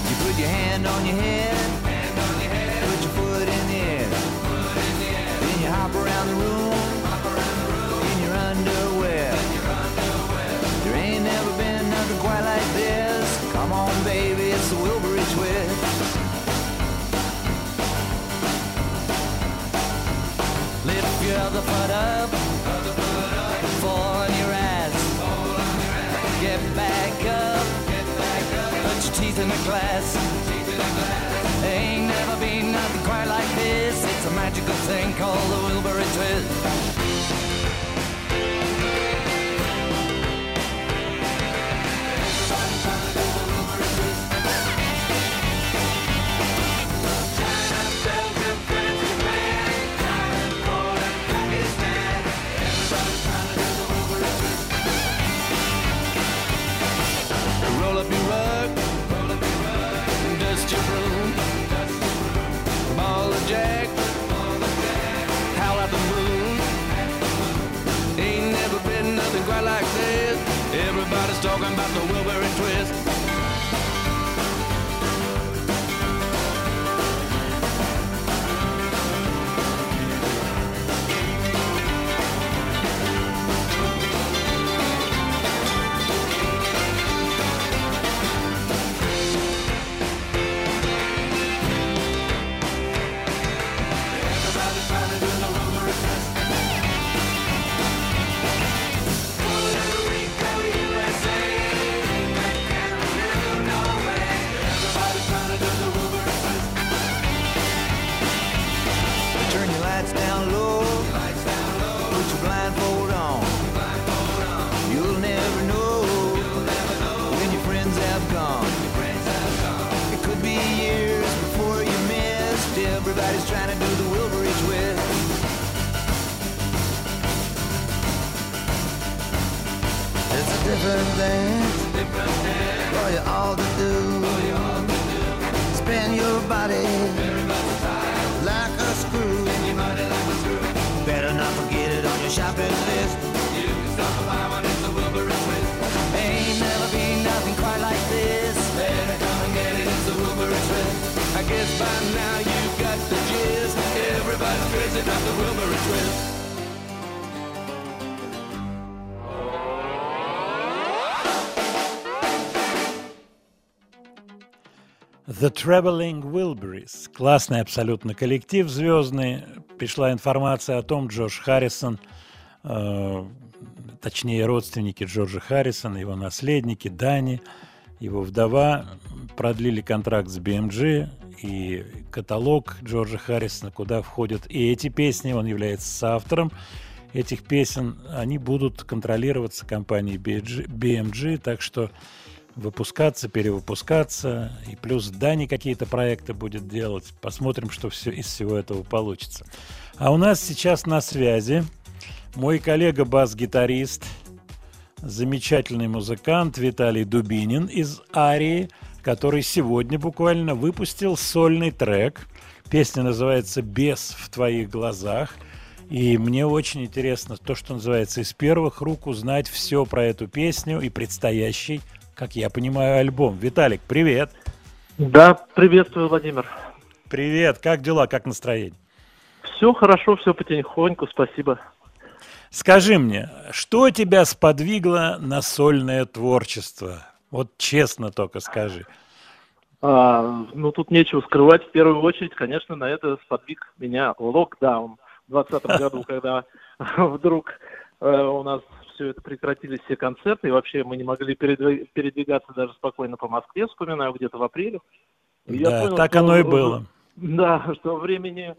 You put your hand on your head, Lift your other foot up, fall on your ass, get back up. Put your teeth in the glass. Ain't never been nothing quite like this. It's a magical thing called the Wilbury Twist. Talking about the Wilbury Different for you all to do. Spin your body like a screw. Better not forget it on your shopping list. You can stop by when it's a Wilbury twist. Ain't never been nothing quite like this. Better come and get it. I guess by now you've got the gist. Everybody's crazy about the Wilbury twist. The Traveling Wilburys. Классный абсолютно коллектив звездный. Пришла информация о том, Джош Харрисон, э, точнее родственники Джорджа Харрисона, его наследники, Дани, его вдова, продлили контракт с BMG, и каталог Джорджа Харрисона, куда входят и эти песни, он является соавтором этих песен, они будут контролироваться компанией BMG так что выпускаться, перевыпускаться, и плюс Дани какие-то проекты будет делать. Посмотрим, что все из всего этого получится. А у нас сейчас на связи мой коллега бас-гитарист, замечательный музыкант Виталий Дубинин из Арии, который сегодня буквально выпустил сольный трек. Песня называется «Бес в твоих глазах». И мне очень интересно то, что называется, из первых рук узнать все про эту песню и предстоящий, как я понимаю, альбом. Виталик, привет! Да, приветствую, Владимир. Привет, как дела, как настроение? Все хорошо, все потихоньку, спасибо. Скажи мне, что тебя сподвигло на сольное творчество? Вот честно только скажи. А, ну, тут нечего скрывать. В первую очередь, конечно, на это сподвиг меня локдаун в 2020 году, когда вдруг э, у нас все это прекратились все концерты, и вообще мы не могли передви- передвигаться даже спокойно по Москве, вспоминаю, где-то в апреле. И Да, понял, так что, оно и было. Да, что времени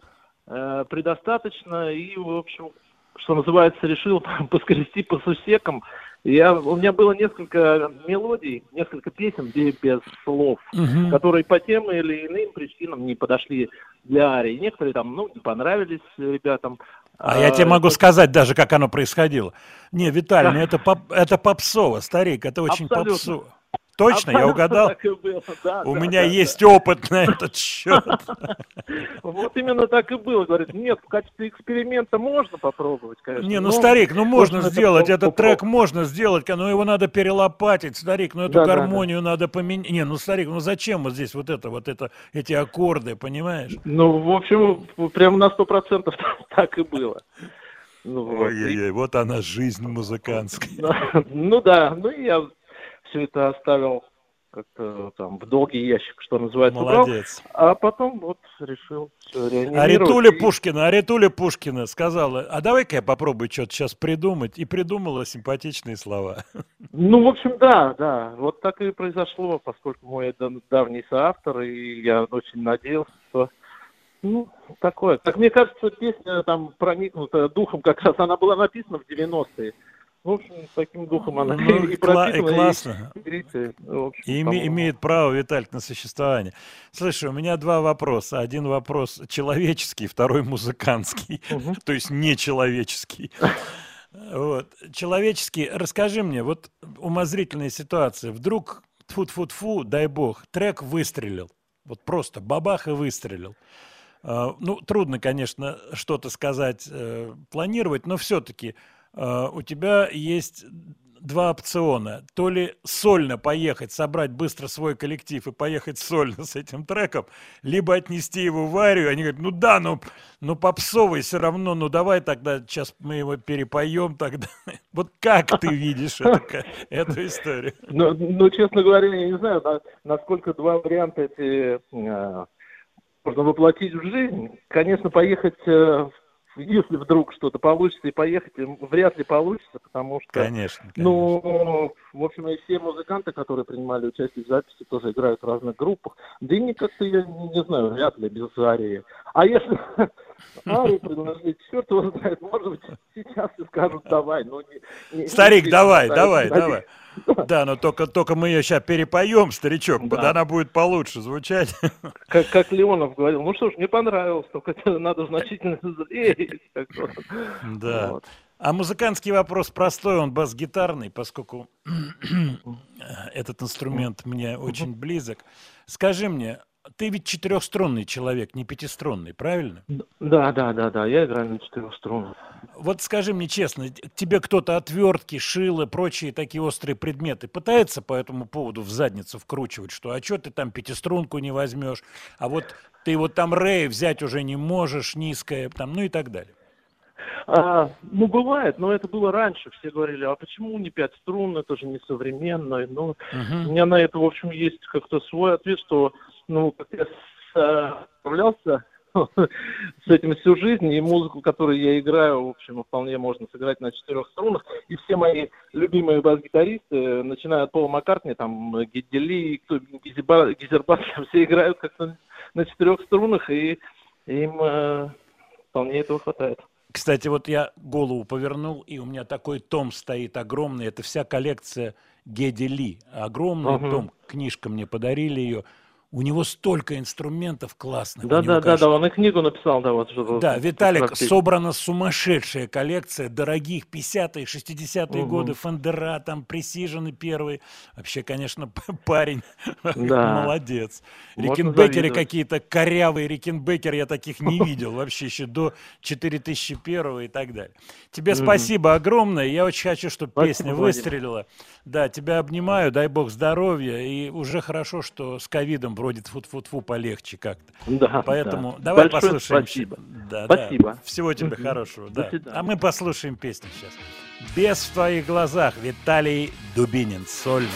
э, предостаточно, и, в общем, что называется, решил поскрести по сусекам. Я, у меня было несколько мелодий, несколько песен, где без слов, Мгм. которые по тем или иным причинам не подошли для арии. Некоторые там, ну, не понравились ребятам. А я тебе могу сказать даже, как оно происходило. Не, Виталий, Да. ну это, поп- это попсово, старик, это очень Абсолютно. попсово. Точно, я угадал? и да, У да, меня да, есть опыт на этот счет. Вот именно так и было. Говорит, нет, в качестве эксперимента можно попробовать, конечно. Не, ну, но старик, ну можно сделать, этот трек можно сделать, но его надо перелопатить, старик, ну эту гармонию надо поменять. Не, ну старик, ну зачем вот здесь вот это, вот это, эти аккорды, понимаешь? Ну, в общем, прям на сто процентов так и было. Ну, вот. Ой-ой-ой, вот она жизнь музыкантская. Ну да, ну и я все это оставил как-то там в долгий ящик, что называется, убрал. Молодец. А потом вот решил все реанимировать. А Ритуля И- Пушкина, а Ритуля Пушкина сказала, а давай-ка я попробую что-то сейчас придумать, и придумала симпатичные слова. Ну, в общем, да, да. Вот так и произошло, поскольку мой да- давний соавтор, и я очень надеялся, что ну, такое. Как мне кажется, песня там проникнута духом, как раз она была написана в 90-е. В общем, с таким духом она Ну, и и кла- и классно. и общем, име- имеет право, Виталик, на существование. Слушай, у меня два вопроса. Один вопрос человеческий, второй музыкантский, то есть нечеловеческий. Вот. Человеческий, расскажи мне, вот умозрительная ситуация. Вдруг, тфу-тфу-тфу, дай бог, трек выстрелил. Вот просто бабах и выстрелил. А, Ну, трудно, конечно, что-то сказать, э, планировать, но все-таки у тебя есть два опциона. То ли сольно поехать, собрать быстро свой коллектив и поехать сольно с этим треком, либо отнести его в арию. Они говорят, ну да, ну, ну попсовый все равно, ну давай тогда сейчас мы его перепоем тогда. Вот как ты видишь ка- эту историю? Ну, ну, честно говоря, я не знаю, на- насколько два варианта эти э, можно воплотить в жизнь. Конечно, поехать, э, если вдруг что-то получится, и поехать э, вряд ли получится, потому что... Конечно, Ну, в общем, и все музыканты, которые принимали участие в записи, тоже играют в разных группах. Да и как-то, я не, не знаю, вряд ли без Арии. А если Арии предложить, черт его знает, может быть, сейчас и скажут, давай. Ну, не- не- Старик, не давай, сильно давай, ставить. давай. Да, но только, только мы ее сейчас перепоем, старичок, Да. она будет получше звучать. Как, как Леонов говорил, ну что ж, мне понравилось, только надо значительно бы. Да. Вот. А музыкантский вопрос простой, он бас-гитарный, поскольку этот инструмент мне очень близок. Скажи мне, ты ведь четырехструнный человек, не пятиструнный, правильно? Да, да, да, да, я играю на четырех струнах. Вот скажи мне честно, тебе кто-то отвертки, шилы, прочие такие острые предметы пытается по этому поводу в задницу вкручивать, что а что ты там пятиструнку не возьмешь, а вот ты вот там рей взять уже не можешь, низкое, там, ну и так далее. А, ну, бывает, но это было раньше. Все говорили, а почему не пять струн, это же не современно. Ну, Мгм. у меня на это, в общем, есть как-то свой ответ, что, ну, как я э, справлялся с этим всю жизнь, и музыку, которую я играю, в общем, вполне можно сыграть на четырех струнах. И все мои любимые бас-гитаристы, начиная от Пола Маккартни, там, Гизерба- Гизербас, все играют как-то на четырех струнах, и им э, вполне этого хватает. Кстати, вот я голову повернул, и у меня такой том стоит огромный. Это вся коллекция Геди Ли. Огромный Ага. том, книжка мне подарили ее. У него столько инструментов классных. Да, У него, да, да, да, он и книгу написал, да, вот что Да, Виталик, Красивый. собрана сумасшедшая коллекция дорогих 50-е, 60-е Мгм. годы, Фендера, там, Пресижены первые. Вообще, конечно, парень Да. молодец. Рикенбекеры какие-то, корявые Рикенбекер, я таких не видел вообще еще до 4001 и так далее. Тебе спасибо огромное, я очень хочу, чтобы Спасибо, песня Владимир. выстрелила. Да, тебя обнимаю, дай бог здоровья, и уже хорошо, что с ковидом вроде тфу-тфу-тфу полегче как-то. Да, Поэтому да. давай Большое послушаем. спасибо. Да, Спасибо. да. Всего тебе Мгм. хорошего. До Да. свидания. А мы послушаем песню сейчас. Без в твоих глазах Виталий Дубинин, сольный.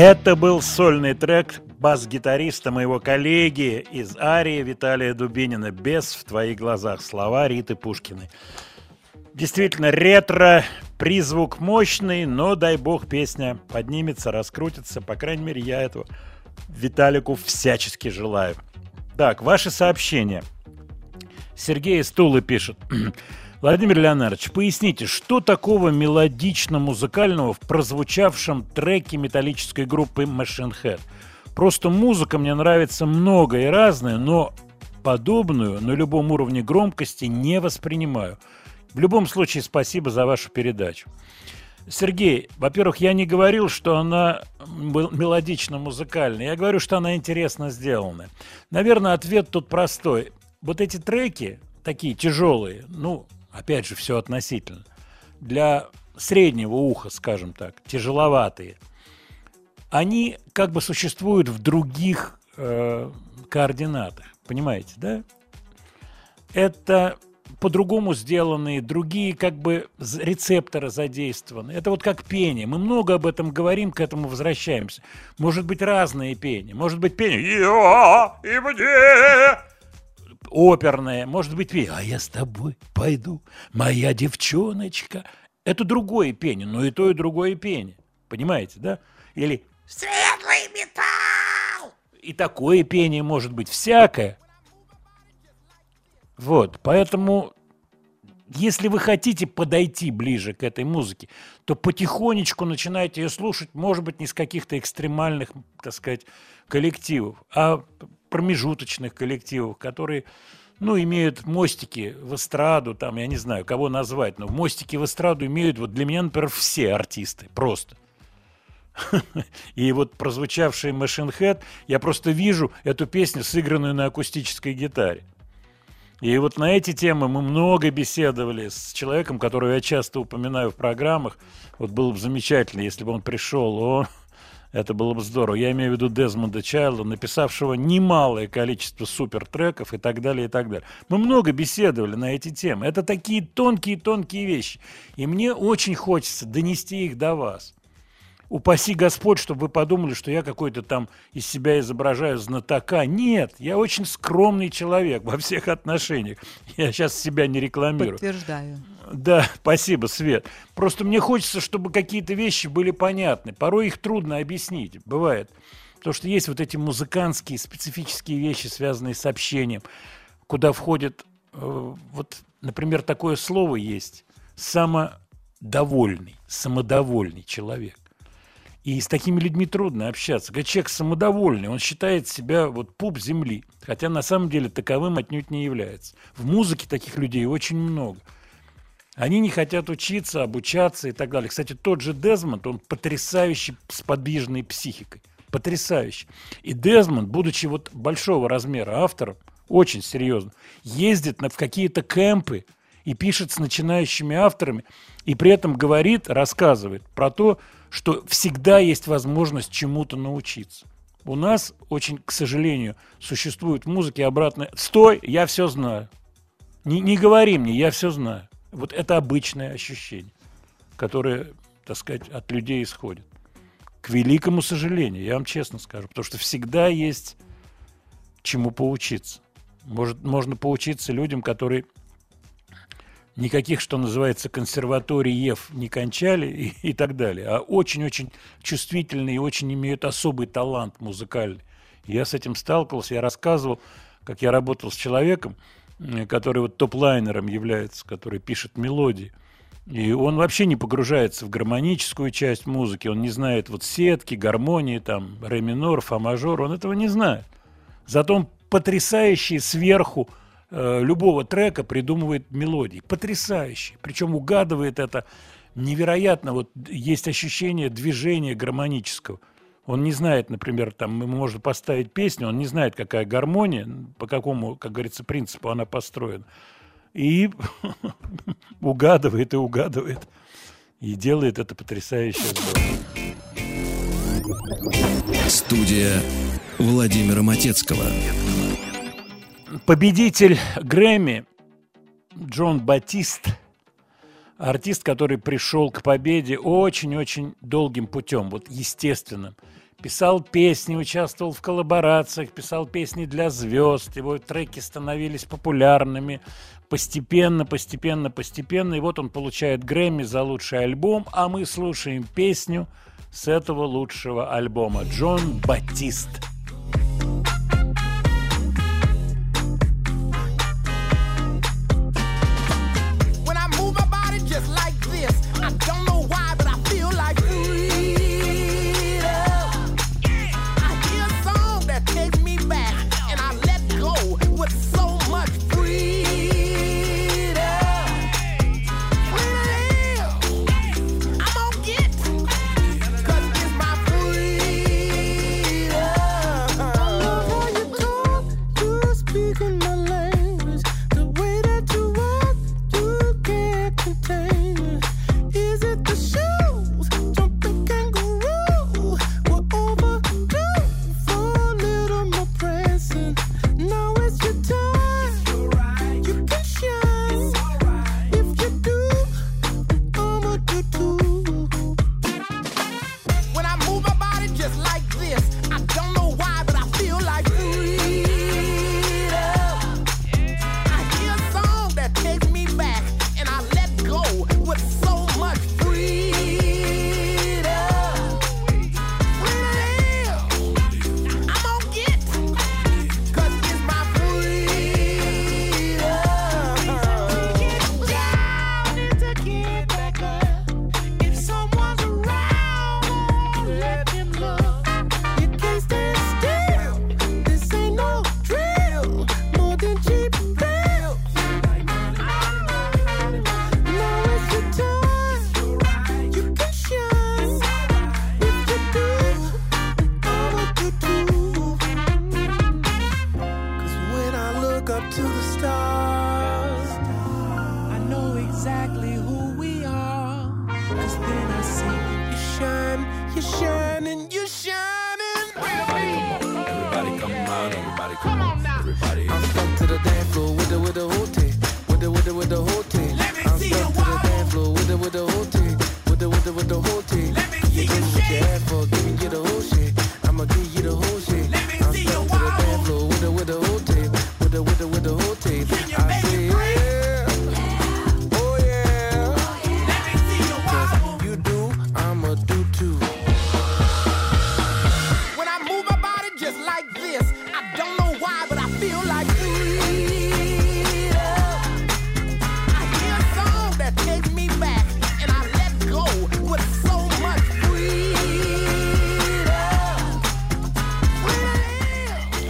Это был сольный трек бас-гитариста моего коллеги из Арии Виталия Дубинина «Без в твоих глазах» слова Риты Пушкиной. Действительно, ретро, призвук мощный, но, дай бог, песня поднимется, раскрутится. По крайней мере, я этого Виталику всячески желаю. Так, ваши сообщения. Сергей из Тулы пишет. Владимир Леонардович, поясните, что такого мелодично-музыкального в прозвучавшем треке металлической группы Machine Head? Просто музыка мне нравится много и разная, но подобную на любом уровне громкости не воспринимаю. В любом случае, спасибо за вашу передачу. Сергей, во-первых, я не говорил, что она мелодично-музыкальная. Я говорю, что она интересно сделана. Наверное, ответ тут простой. Вот эти треки, такие тяжелые, ну, опять же, все относительно, для среднего уха, скажем так, тяжеловатые, они как бы существуют в других э, координатах. Понимаете, да? Это по-другому сделанные, другие как бы рецепторы задействованы. Это вот как пение. Мы много об этом говорим, к этому возвращаемся. Может быть разные пение. Может быть пение «Я и мне». Оперное. Может быть пение «А я с тобой пойду, моя девчоночка». Это другое пение, но и то, и другое пение. Понимаете, да? Или «Светлый металл». И такое пение может быть всякое. Вот, поэтому, если вы хотите подойти ближе к этой музыке, то потихонечку начинайте ее слушать, может быть, не с каких-то экстремальных, так сказать, коллективов, а промежуточных коллективов, которые, ну, имеют мостики в эстраду, там, я не знаю, кого назвать, но мостики в эстраду имеют, вот для меня, например, все артисты, просто. И вот прозвучавший Machine Head, я просто вижу эту песню, сыгранную на акустической гитаре. И вот на эти темы мы много беседовали с человеком, которого я часто упоминаю в программах. Вот было бы замечательно, если бы он пришел. О, это было бы здорово. Я имею в виду Дезмонда Чайлда, написавшего немалое количество супертреков и так далее, и так далее. Мы много беседовали на эти темы. Это такие тонкие-тонкие вещи. И мне очень хочется донести их до вас упаси Господь, чтобы вы подумали, что я какой-то там из себя изображаю знатока. Нет, я очень скромный человек во всех отношениях. Я сейчас себя не рекламирую. Подтверждаю. Да, спасибо, Свет. Просто мне хочется, чтобы какие-то вещи были понятны. Порой их трудно объяснить, бывает. Потому что есть вот эти музыкантские, специфические вещи, связанные с общением, куда входит, э, вот, например, такое слово есть, самодовольный, самодовольный человек. И с такими людьми трудно общаться. Когда человек самодовольный, он считает себя вот пуп земли, хотя на самом деле таковым отнюдь не является. В музыке таких людей очень много. Они не хотят учиться, обучаться и так далее. Кстати, тот же Дезмонд, он потрясающий с подвижной психикой. Потрясающий. И Дезмонд, будучи вот большого размера автором, очень серьезно, ездит на, в какие-то кемпы и пишет с начинающими авторами, и при этом говорит, рассказывает про то, что всегда есть возможность чему-то научиться. У нас очень, к сожалению, существует в музыке «Стой, я все знаю». Не, не говори мне, я все знаю. Вот это обычное ощущение, которое, так сказать, от людей исходит. К великому сожалению, я вам честно скажу, потому что всегда есть чему поучиться. Может, можно поучиться людям, которые никаких, что называется, консерваториев не кончали и, и так далее, а очень-очень чувствительные и очень имеют особый талант музыкальный. Я с этим сталкивался, я рассказывал, как я работал с человеком, который вот топ-лайнером является, который пишет мелодии. И он вообще не погружается в гармоническую часть музыки, он не знает вот сетки, гармонии, там, ре минор, фа мажор, он этого не знает. Зато он потрясающий сверху Э, любого трека придумывает мелодии. Потрясающе. Причем угадывает это невероятно. Вот есть ощущение движения гармонического. Он не знает, например, там мы можем поставить песню, он не знает, какая гармония, по какому, как говорится, принципу она построена. И угадывает и угадывает. И делает это потрясающе Студия Владимира Матецкого победитель Грэмми Джон Батист, артист, который пришел к победе очень-очень долгим путем, вот естественным. Писал песни, участвовал в коллаборациях, писал песни для звезд, его треки становились популярными постепенно, постепенно, постепенно, и вот он получает Грэмми за лучший альбом, а мы слушаем песню с этого лучшего альбома. Джон Батист. When I move my body just like this, I don't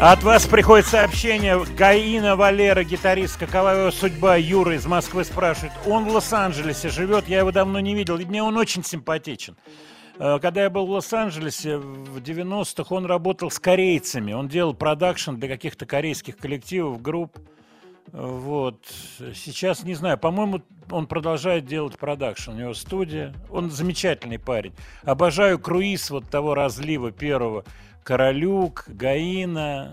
От вас приходит сообщение. Гаина Валера, гитарист, какова его судьба? Юра из Москвы спрашивает. Он в Лос-Анджелесе живет, я его давно не видел, и мне он очень симпатичен. Э, Когда я был в Лос-Анджелесе в 90-х, он работал с корейцами. Он делал продакшн для каких-то корейских коллективов, групп. Вот. Сейчас не знаю, по-моему, он продолжает делать продакшн. У него студия. Он замечательный парень. Обожаю Круиз вот того разлива первого. Королюк, Гаина.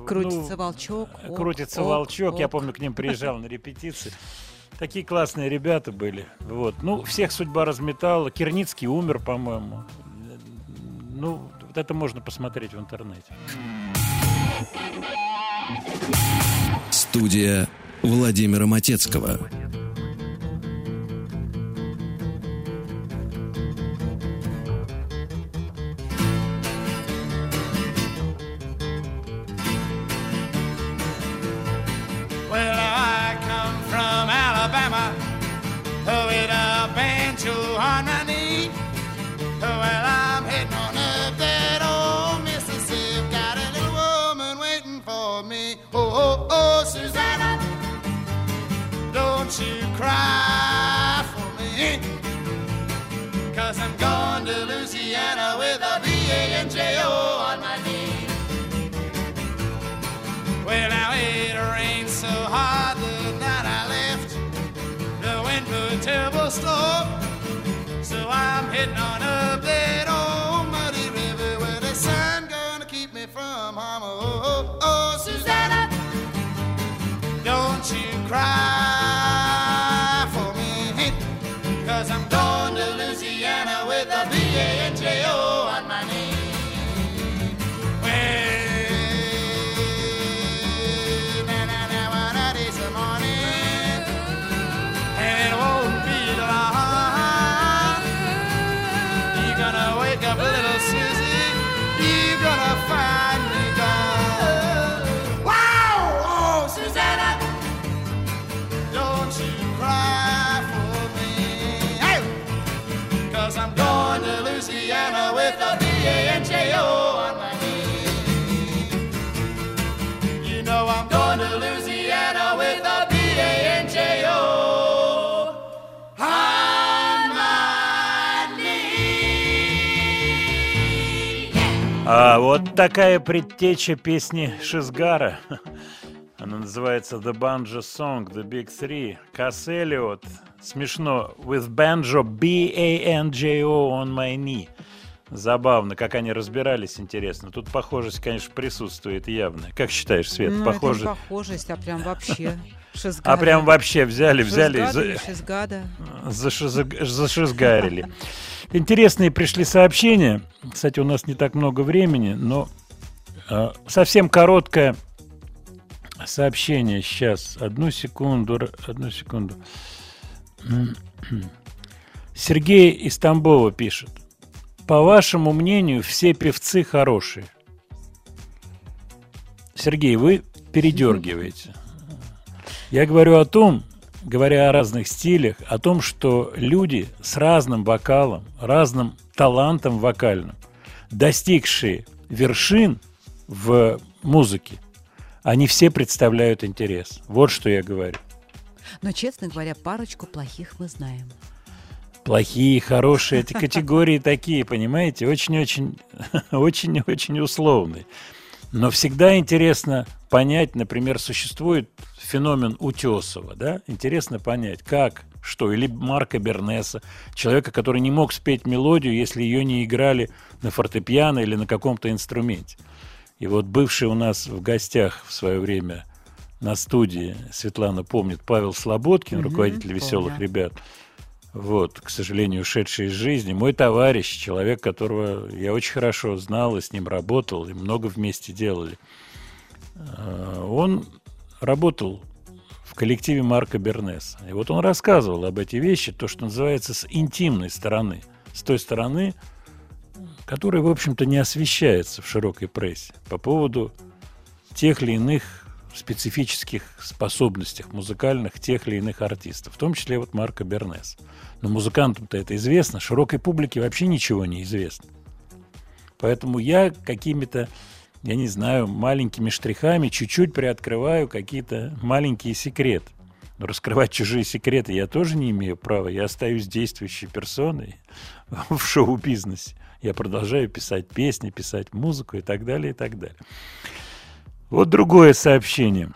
э, Крутится ну, волчок. оп, Крутится оп, волчок. Я оп. помню, к ним приезжал на репетиции. Такие классные ребята были. Вот. Ну, всех судьба разметала. Кирницкий умер, по-моему. Ну, вот это можно посмотреть в интернете. Студия Владимира Матецкого. Don't you cry for me. Cause I'm going to Louisiana with a B-A-N-J-O on my knee. Well, now it rained so hard the night I left. The wind blew terrible storm. So I'm heading on up that old muddy river where the sun gonna keep me from harm. Oh, oh, oh, Susanna, don't you cry А вот такая предтеча песни Шизгара. Она называется The Banjo Song, The Big Three. Касс Эллиот. Смешно. With banjo, B-A-N-J-O on my knee. Забавно, как они разбирались, интересно. Тут похожесть, конечно, присутствует явно. Как считаешь, Свет, Ну, похоже? это похожесть, а прям вообще. Шизгада. А прям вообще взяли, взяли Шизгада за- Шизгада. зашизг- зашизгарили. Интересные пришли сообщения. Кстати, у нас не так много времени, но э, совсем короткое сообщение сейчас. Одну секунду, одну секунду. Сергей из Тамбова пишет. По вашему мнению, все певцы хорошие. Сергей, вы передергиваете. Я говорю о том, говоря о разных стилях, о том, что люди с разным вокалом, разным талантом вокальным, достигшие вершин в музыке, они все представляют интерес. Вот что я говорю. Но, честно говоря, парочку плохих мы знаем. Плохие, хорошие, эти категории такие, понимаете, очень-очень, очень-очень условные. Но всегда интересно понять, например, существует феномен Утесова, да? Интересно понять, как, что, или Марка Бернеса, человека, который не мог спеть мелодию, если ее не играли на фортепиано или на каком-то инструменте. И вот бывший у нас в гостях в свое время на студии, Светлана помнит, Павел Слободкин, Мгм, руководитель «Веселых помню. ребят», вот, к сожалению, ушедший из жизни, мой товарищ, человек, которого я очень хорошо знал и с ним работал, и много вместе делали. Э, Он работал в коллективе Марка Бернеса. И вот он рассказывал об эти вещи, то, что называется, с интимной стороны, с той стороны, которая, в общем-то, не освещается в широкой прессе по поводу тех или иных специфических способностях музыкальных тех или иных артистов, в том числе вот Марка Бернес. Но музыкантам-то это известно, широкой публике вообще ничего не известно. Поэтому я какими-то, я не знаю, маленькими штрихами чуть-чуть приоткрываю какие-то маленькие секреты. Но раскрывать чужие секреты я тоже не имею права. Я остаюсь действующей персоной в шоу-бизнесе. Я продолжаю писать песни, писать музыку и так далее, и так далее. Вот другое сообщение.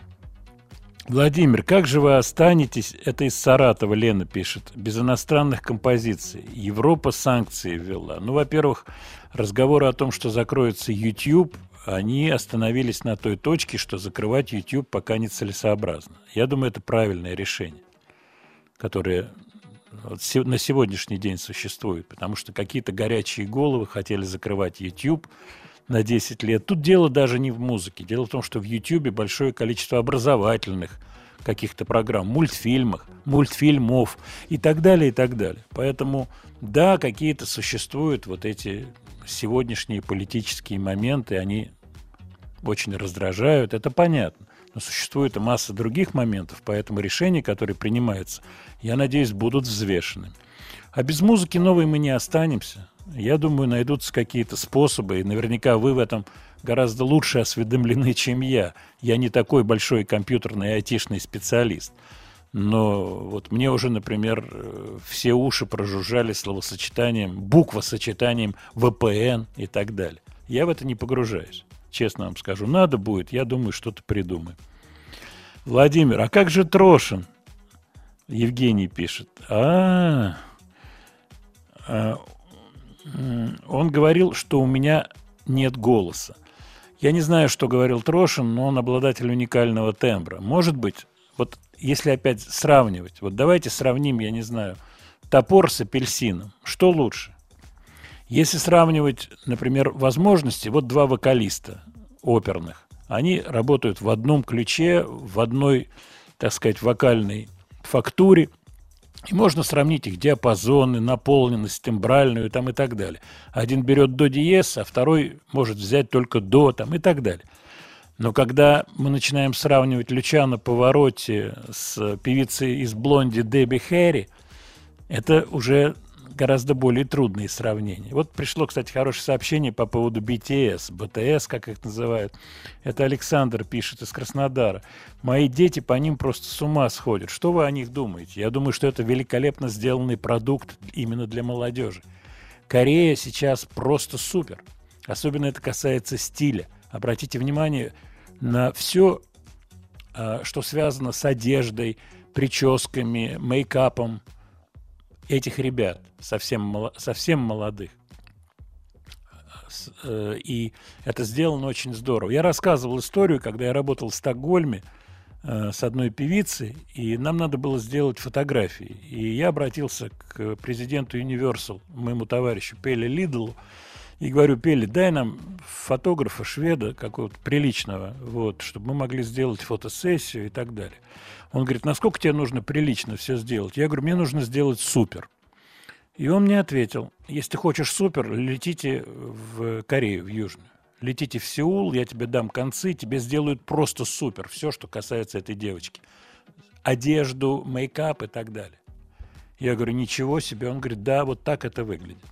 Владимир, как же вы останетесь, это из Саратова Лена пишет, без иностранных композиций? Европа санкции ввела. Ну, во-первых, разговоры о том, что закроется YouTube, они остановились на той точке, что закрывать YouTube пока нецелесообразно. Я думаю, это правильное решение, которое на сегодняшний день существует, потому что какие-то горячие головы хотели закрывать YouTube на 10 лет. Тут дело даже не в музыке. Дело в том, что в YouTube большое количество образовательных каких-то программ, мультфильмах, мультфильмов и так далее, и так далее. Поэтому, да, какие-то существуют вот эти сегодняшние политические моменты, они очень раздражают, это понятно. Но существует масса других моментов, поэтому решения, которые принимаются, я надеюсь, будут взвешены. А без музыки новой мы не останемся. Я думаю, найдутся какие-то способы, и наверняка вы в этом гораздо лучше осведомлены, чем я. Я не такой большой компьютерный айтишный специалист. Но вот мне уже, например, э, все уши прожужжали словосочетанием, буквосочетанием VPN и так далее. Я в это не погружаюсь. Честно вам скажу, надо будет, я думаю, что-то придумаю. Владимир, а как же Трошин? Евгений пишет. А, а, м, он говорил, что у меня нет голоса. Я не знаю, что говорил Трошин, но он обладатель уникального тембра. Может быть, вот если опять сравнивать, вот давайте сравним, я не знаю, топор с апельсином. Что лучше? Если сравнивать, например, возможности, вот два вокалиста оперных, они работают в одном ключе, в одной, так сказать, вокальной фактуре, и можно сравнить их диапазоны, наполненность тембральную там и так далее. Один берет до диез, а второй может взять только до там и так далее. Но когда мы начинаем сравнивать Лючано Повороте с певицей из Блонди Дебби Хэри, это уже гораздо более трудные сравнения. Вот пришло, кстати, хорошее сообщение по поводу BTS, BTS, как их называют. Это Александр пишет из Краснодара. Мои дети по ним просто с ума сходят. Что вы о них думаете? Я думаю, что это великолепно сделанный продукт именно для молодежи. Корея сейчас просто супер. Особенно это касается стиля. Обратите внимание на все, что связано с одеждой, прическами, мейкапом этих ребят, совсем, совсем молодых. Э, И это сделано очень здорово. Я рассказывал историю, когда я работал в Стокгольме э, с одной певицей, и нам надо было сделать фотографии. И я обратился к президенту Universal, моему товарищу Пеле Лидлу, и говорю, Пеле, дай нам фотографа шведа какого-то приличного, вот, чтобы мы могли сделать фотосессию и так далее. Он говорит, насколько тебе нужно прилично все сделать? Я говорю, мне нужно сделать супер. И он мне ответил, если ты хочешь супер, летите в Корею, в Южную. Летите в Сеул, я тебе дам концы, тебе сделают просто супер. Все, что касается этой девочки. Одежду, мейкап и так далее. Я говорю, ничего себе. Он говорит, да, вот так это выглядит.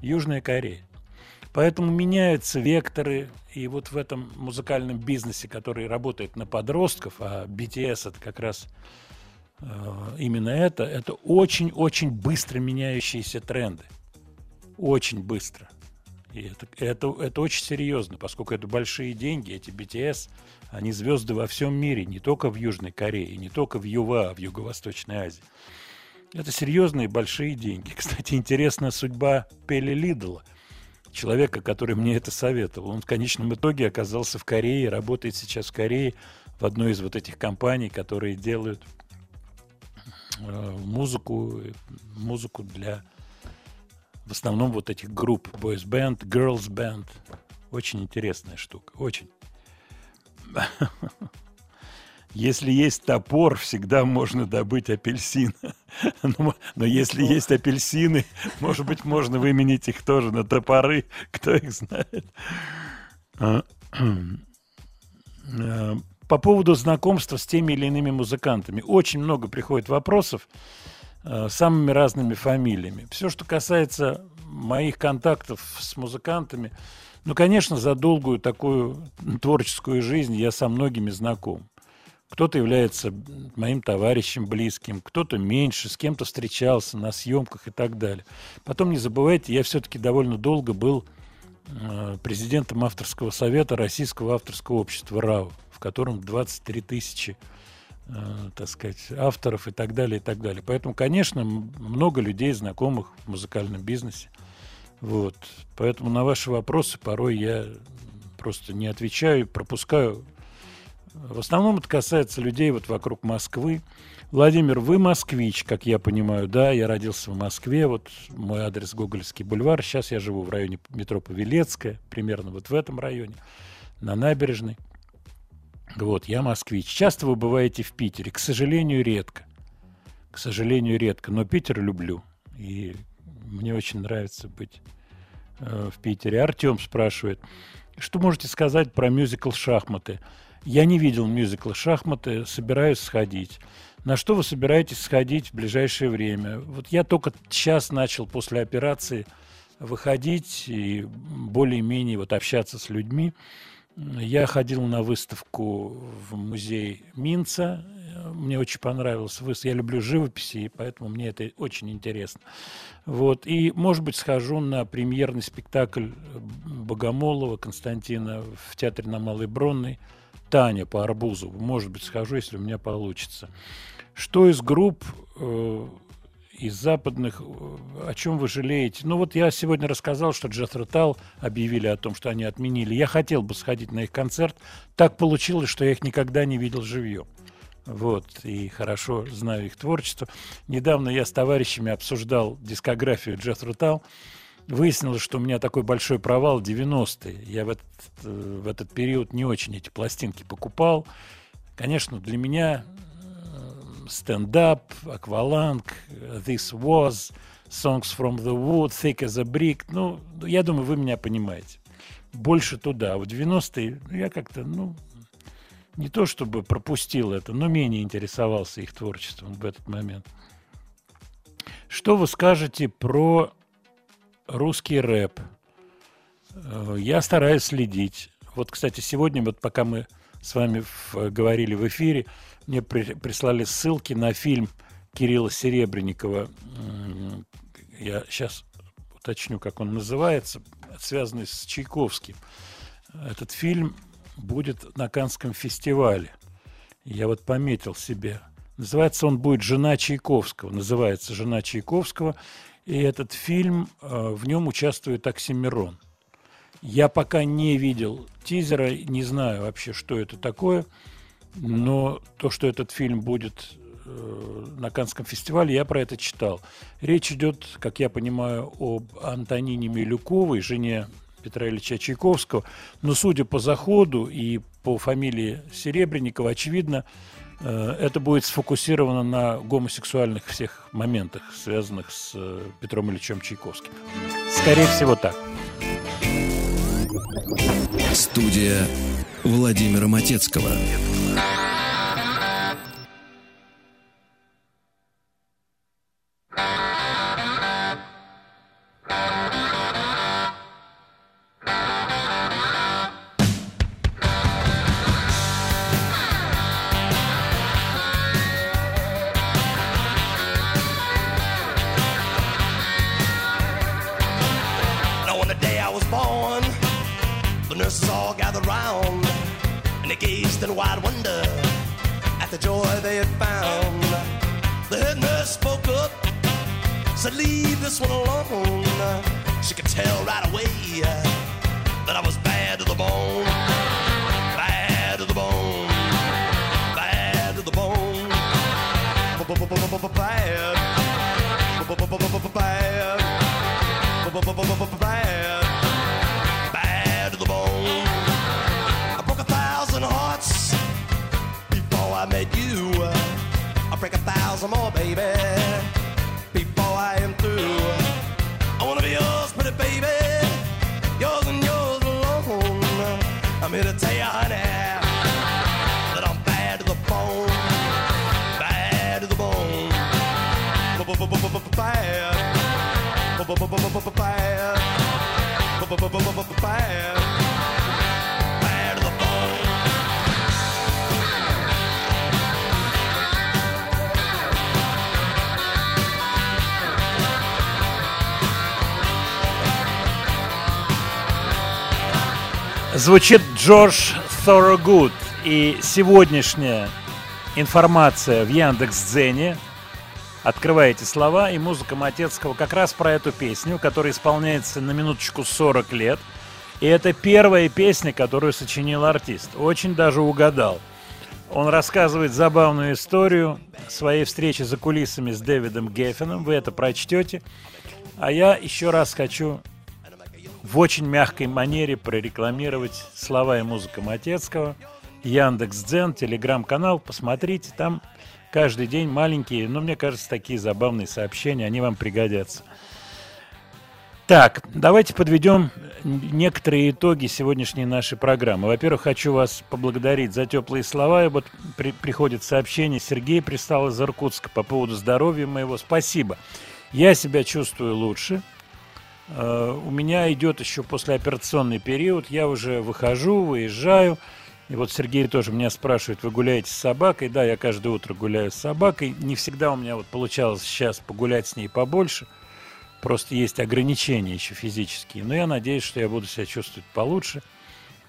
Южная Корея. Поэтому меняются векторы, и вот в этом музыкальном бизнесе, который работает на подростков, а BTS это как раз э, именно это, это очень-очень быстро меняющиеся тренды. Очень быстро. И это, это, это очень серьезно, поскольку это большие деньги, эти BTS, они звезды во всем мире, не только в Южной Корее, не только в ЮВА, в Юго-Восточной Азии. Это серьезные большие деньги. Кстати, интересная судьба Пели Лидла, человека, который мне это советовал. Он в конечном итоге оказался в Корее, работает сейчас в Корее в одной из вот этих компаний, которые делают э, музыку, музыку для в основном вот этих групп boys band, girls band. Очень интересная штука, очень. Если есть топор, всегда можно добыть апельсин. Но, но если есть апельсины, может быть, можно выменить их тоже на топоры. Кто их знает? А, а, По поводу знакомства с теми или иными музыкантами. Очень много приходит вопросов э, самыми разными фамилиями. Все, что касается моих контактов с музыкантами, ну, конечно, за долгую такую творческую жизнь я со многими знаком. Кто-то является моим товарищем близким, кто-то меньше, с кем-то встречался на съемках и так далее. Потом не забывайте, я все-таки довольно долго был э, президентом авторского совета Российского авторского общества РАО, в котором 23 тысячи, э, так сказать, авторов и так далее, и так далее. Поэтому, конечно, много людей, знакомых в музыкальном бизнесе. Вот. Поэтому на ваши вопросы порой я просто не отвечаю, пропускаю. В основном это касается людей вот вокруг Москвы. Владимир, вы москвич, как я понимаю, да? Я родился в Москве, вот мой адрес Гоголевский бульвар. Сейчас я живу в районе метро Павелецкая, примерно вот в этом районе, на набережной. Вот, я москвич. Часто вы бываете в Питере? К сожалению, редко. К сожалению, редко. Но Питер люблю. И мне очень нравится быть э, в Питере. Артем спрашивает, что можете сказать про мюзикл «Шахматы»? Я не видел мюзикла «Шахматы», собираюсь сходить. На что вы собираетесь сходить в ближайшее время? Вот я только сейчас начал после операции выходить и более-менее вот общаться с людьми. Я ходил на выставку в музей Минца. Мне очень понравилась выставка. Я люблю живописи, и поэтому мне это очень интересно. Вот. И, может быть, схожу на премьерный спектакль Богомолова Константина в театре на Малой Бронной. Таня по арбузу. Может быть, схожу, если у меня получится. Что из групп э, из западных, э, о чем вы жалеете? Ну вот я сегодня рассказал, что Джеффри Тал объявили о том, что они отменили. Я хотел бы сходить на их концерт. Так получилось, что я их никогда не видел живьем. Вот, и хорошо знаю их творчество. Недавно я с товарищами обсуждал дискографию Джеффри Тал. Выяснилось, что у меня такой большой провал 90-е. Я в этот, э, в этот период не очень эти пластинки покупал. Конечно, для меня э, стендап, акваланг, This Was, Songs from the Wood, Thick as a Brick. Ну, я думаю, вы меня понимаете. Больше туда. А в 90-е я как-то, ну, не то чтобы пропустил это, но менее интересовался их творчеством в этот момент. Что вы скажете про русский рэп? Э, Я стараюсь следить. Вот, кстати, сегодня, вот пока мы с вами говорили в эфире, мне при- прислали ссылки на фильм Кирилла Серебренникова. Я сейчас уточню, как он называется, связанный с Чайковским. Этот фильм будет на Канском фестивале. Я вот пометил себе. Называется он будет «Жена Чайковского». Называется «Жена Чайковского». И этот фильм, э, в нем участвует Оксимирон. Я пока не видел тизера, не знаю вообще, что это такое, но то, что этот фильм будет э, на Канском фестивале, я про это читал. Речь идет, как я понимаю, об Антонине Милюковой, жене Петра Ильича Чайковского, но судя по заходу и по фамилии Серебренникова, очевидно, это будет сфокусировано на гомосексуальных всех моментах, связанных с э, Петром Ильичем Чайковским. Скорее всего, так. Студия Владимира Матецкого. Звучит Джордж Thorogood. И сегодняшняя информация в Яндекс.Дзене. Открываете слова, и музыка Матецкого как раз про эту песню, которая исполняется на минуточку 40 лет. И это первая песня, которую сочинил артист. Очень даже угадал. Он рассказывает забавную историю своей встречи за кулисами с Дэвидом Геффином. Вы это прочтете. А я еще раз хочу в очень мягкой манере прорекламировать слова и музыка Матецкого. Яндекс.Дзен, телеграм-канал, посмотрите, там каждый день маленькие, но мне кажется, такие забавные сообщения, они вам пригодятся. Так, давайте подведем некоторые итоги сегодняшней нашей программы. Во-первых, хочу вас поблагодарить за теплые слова. И вот при, приходит сообщение, Сергей пристал из Иркутска по поводу здоровья моего. Спасибо. Я себя чувствую лучше. Э, У меня идет еще послеоперационный период. Я уже выхожу, выезжаю. И вот Сергей тоже меня спрашивает, вы гуляете с собакой? Да, я каждое утро гуляю с собакой. Не всегда у меня вот получалось сейчас погулять с ней побольше. Просто есть ограничения еще физические. Но я надеюсь, что я буду себя чувствовать получше.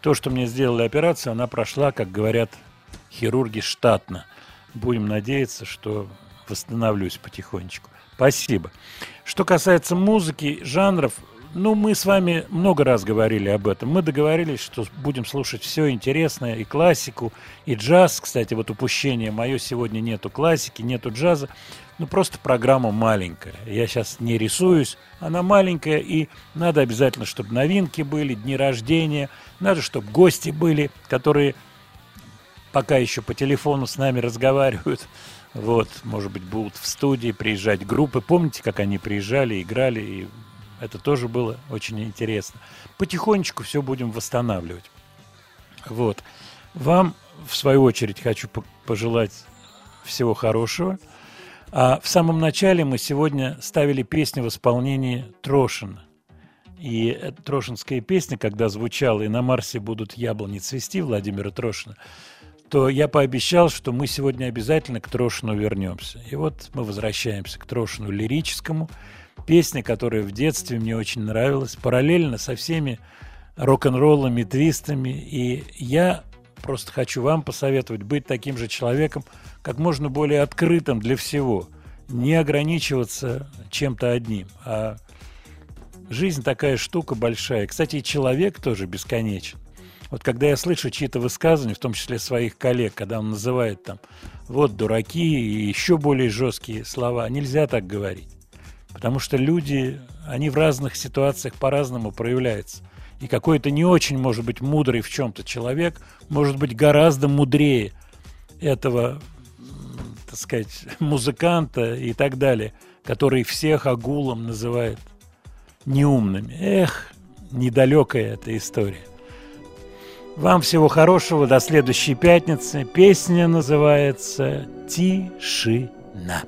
То, что мне сделали операцию, она прошла, как говорят хирурги, штатно. Будем надеяться, что восстановлюсь потихонечку. Спасибо. Что касается музыки, жанров, ну, мы с вами много раз говорили об этом. Мы договорились, что будем слушать все интересное, и классику, и джаз. Кстати, вот упущение мое, сегодня нету классики, нету джаза. Ну, просто программа маленькая. Я сейчас не рисуюсь, она маленькая, и надо обязательно, чтобы новинки были, дни рождения, надо, чтобы гости были, которые пока еще по телефону с нами разговаривают. Вот, может быть, будут в студии приезжать группы. Помните, как они приезжали, играли, и это тоже было очень интересно. Потихонечку все будем восстанавливать. Вот. Вам, в свою очередь, хочу по- пожелать всего хорошего. А в самом начале мы сегодня ставили песню в исполнении Трошина. И трошинская песня, когда звучала «И на Марсе будут яблони цвести» Владимира Трошина, то я пообещал, что мы сегодня обязательно к Трошину вернемся. И вот мы возвращаемся к Трошину лирическому. песня, которая в детстве мне очень нравилась, параллельно со всеми рок-н-роллами, твистами. И я просто хочу вам посоветовать быть таким же человеком, как можно более открытым для всего. Не ограничиваться чем-то одним, а жизнь такая штука большая. Кстати, и человек тоже бесконечен. Вот когда я слышу чьи-то высказывания, в том числе своих коллег, когда он называет там вот дураки и еще более жесткие слова, нельзя так говорить. Потому что люди, они в разных ситуациях по-разному проявляются. И какой-то не очень, может быть, мудрый в чем-то человек может быть гораздо мудрее этого, так сказать, музыканта и так далее, который всех агулом называет неумными. Эх, недалекая эта история. Вам всего хорошего, до следующей пятницы. Песня называется «Тишина».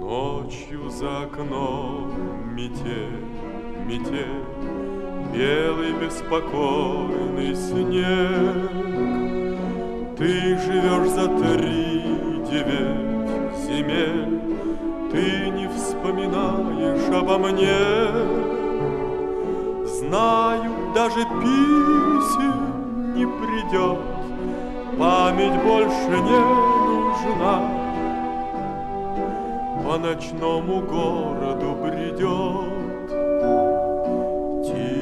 Ночью за окном метель, метель, Белый беспокойный снег. Ты живешь за три девять земель, Ты не вспоминаешь обо мне. Знаю, даже писем не придет, Память больше не нужна. По ночному городу бредет тишина.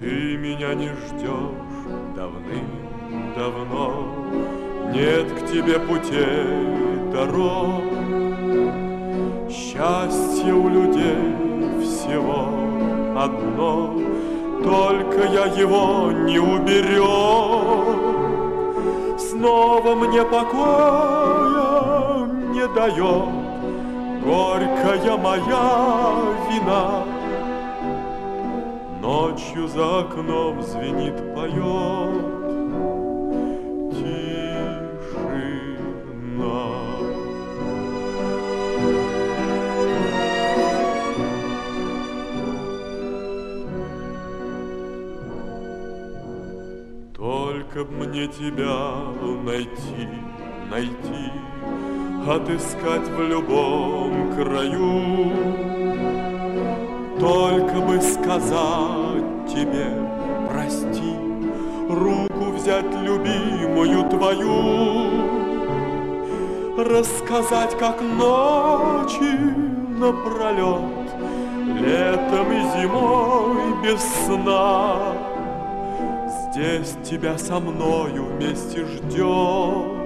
Ты меня не ждешь давным-давно, Нет к тебе путей дорог. Счастье у людей всего одно, Только я его не уберег. Снова мне покоя не дает Горькая моя вина. Ночью за окном звенит, поет Только б мне тебя найти, найти, Отыскать в любом краю. Только бы сказать тебе прости, Руку взять любимую твою, Рассказать, как ночи напролет, Летом и зимой без сна Здесь тебя со мною вместе ждет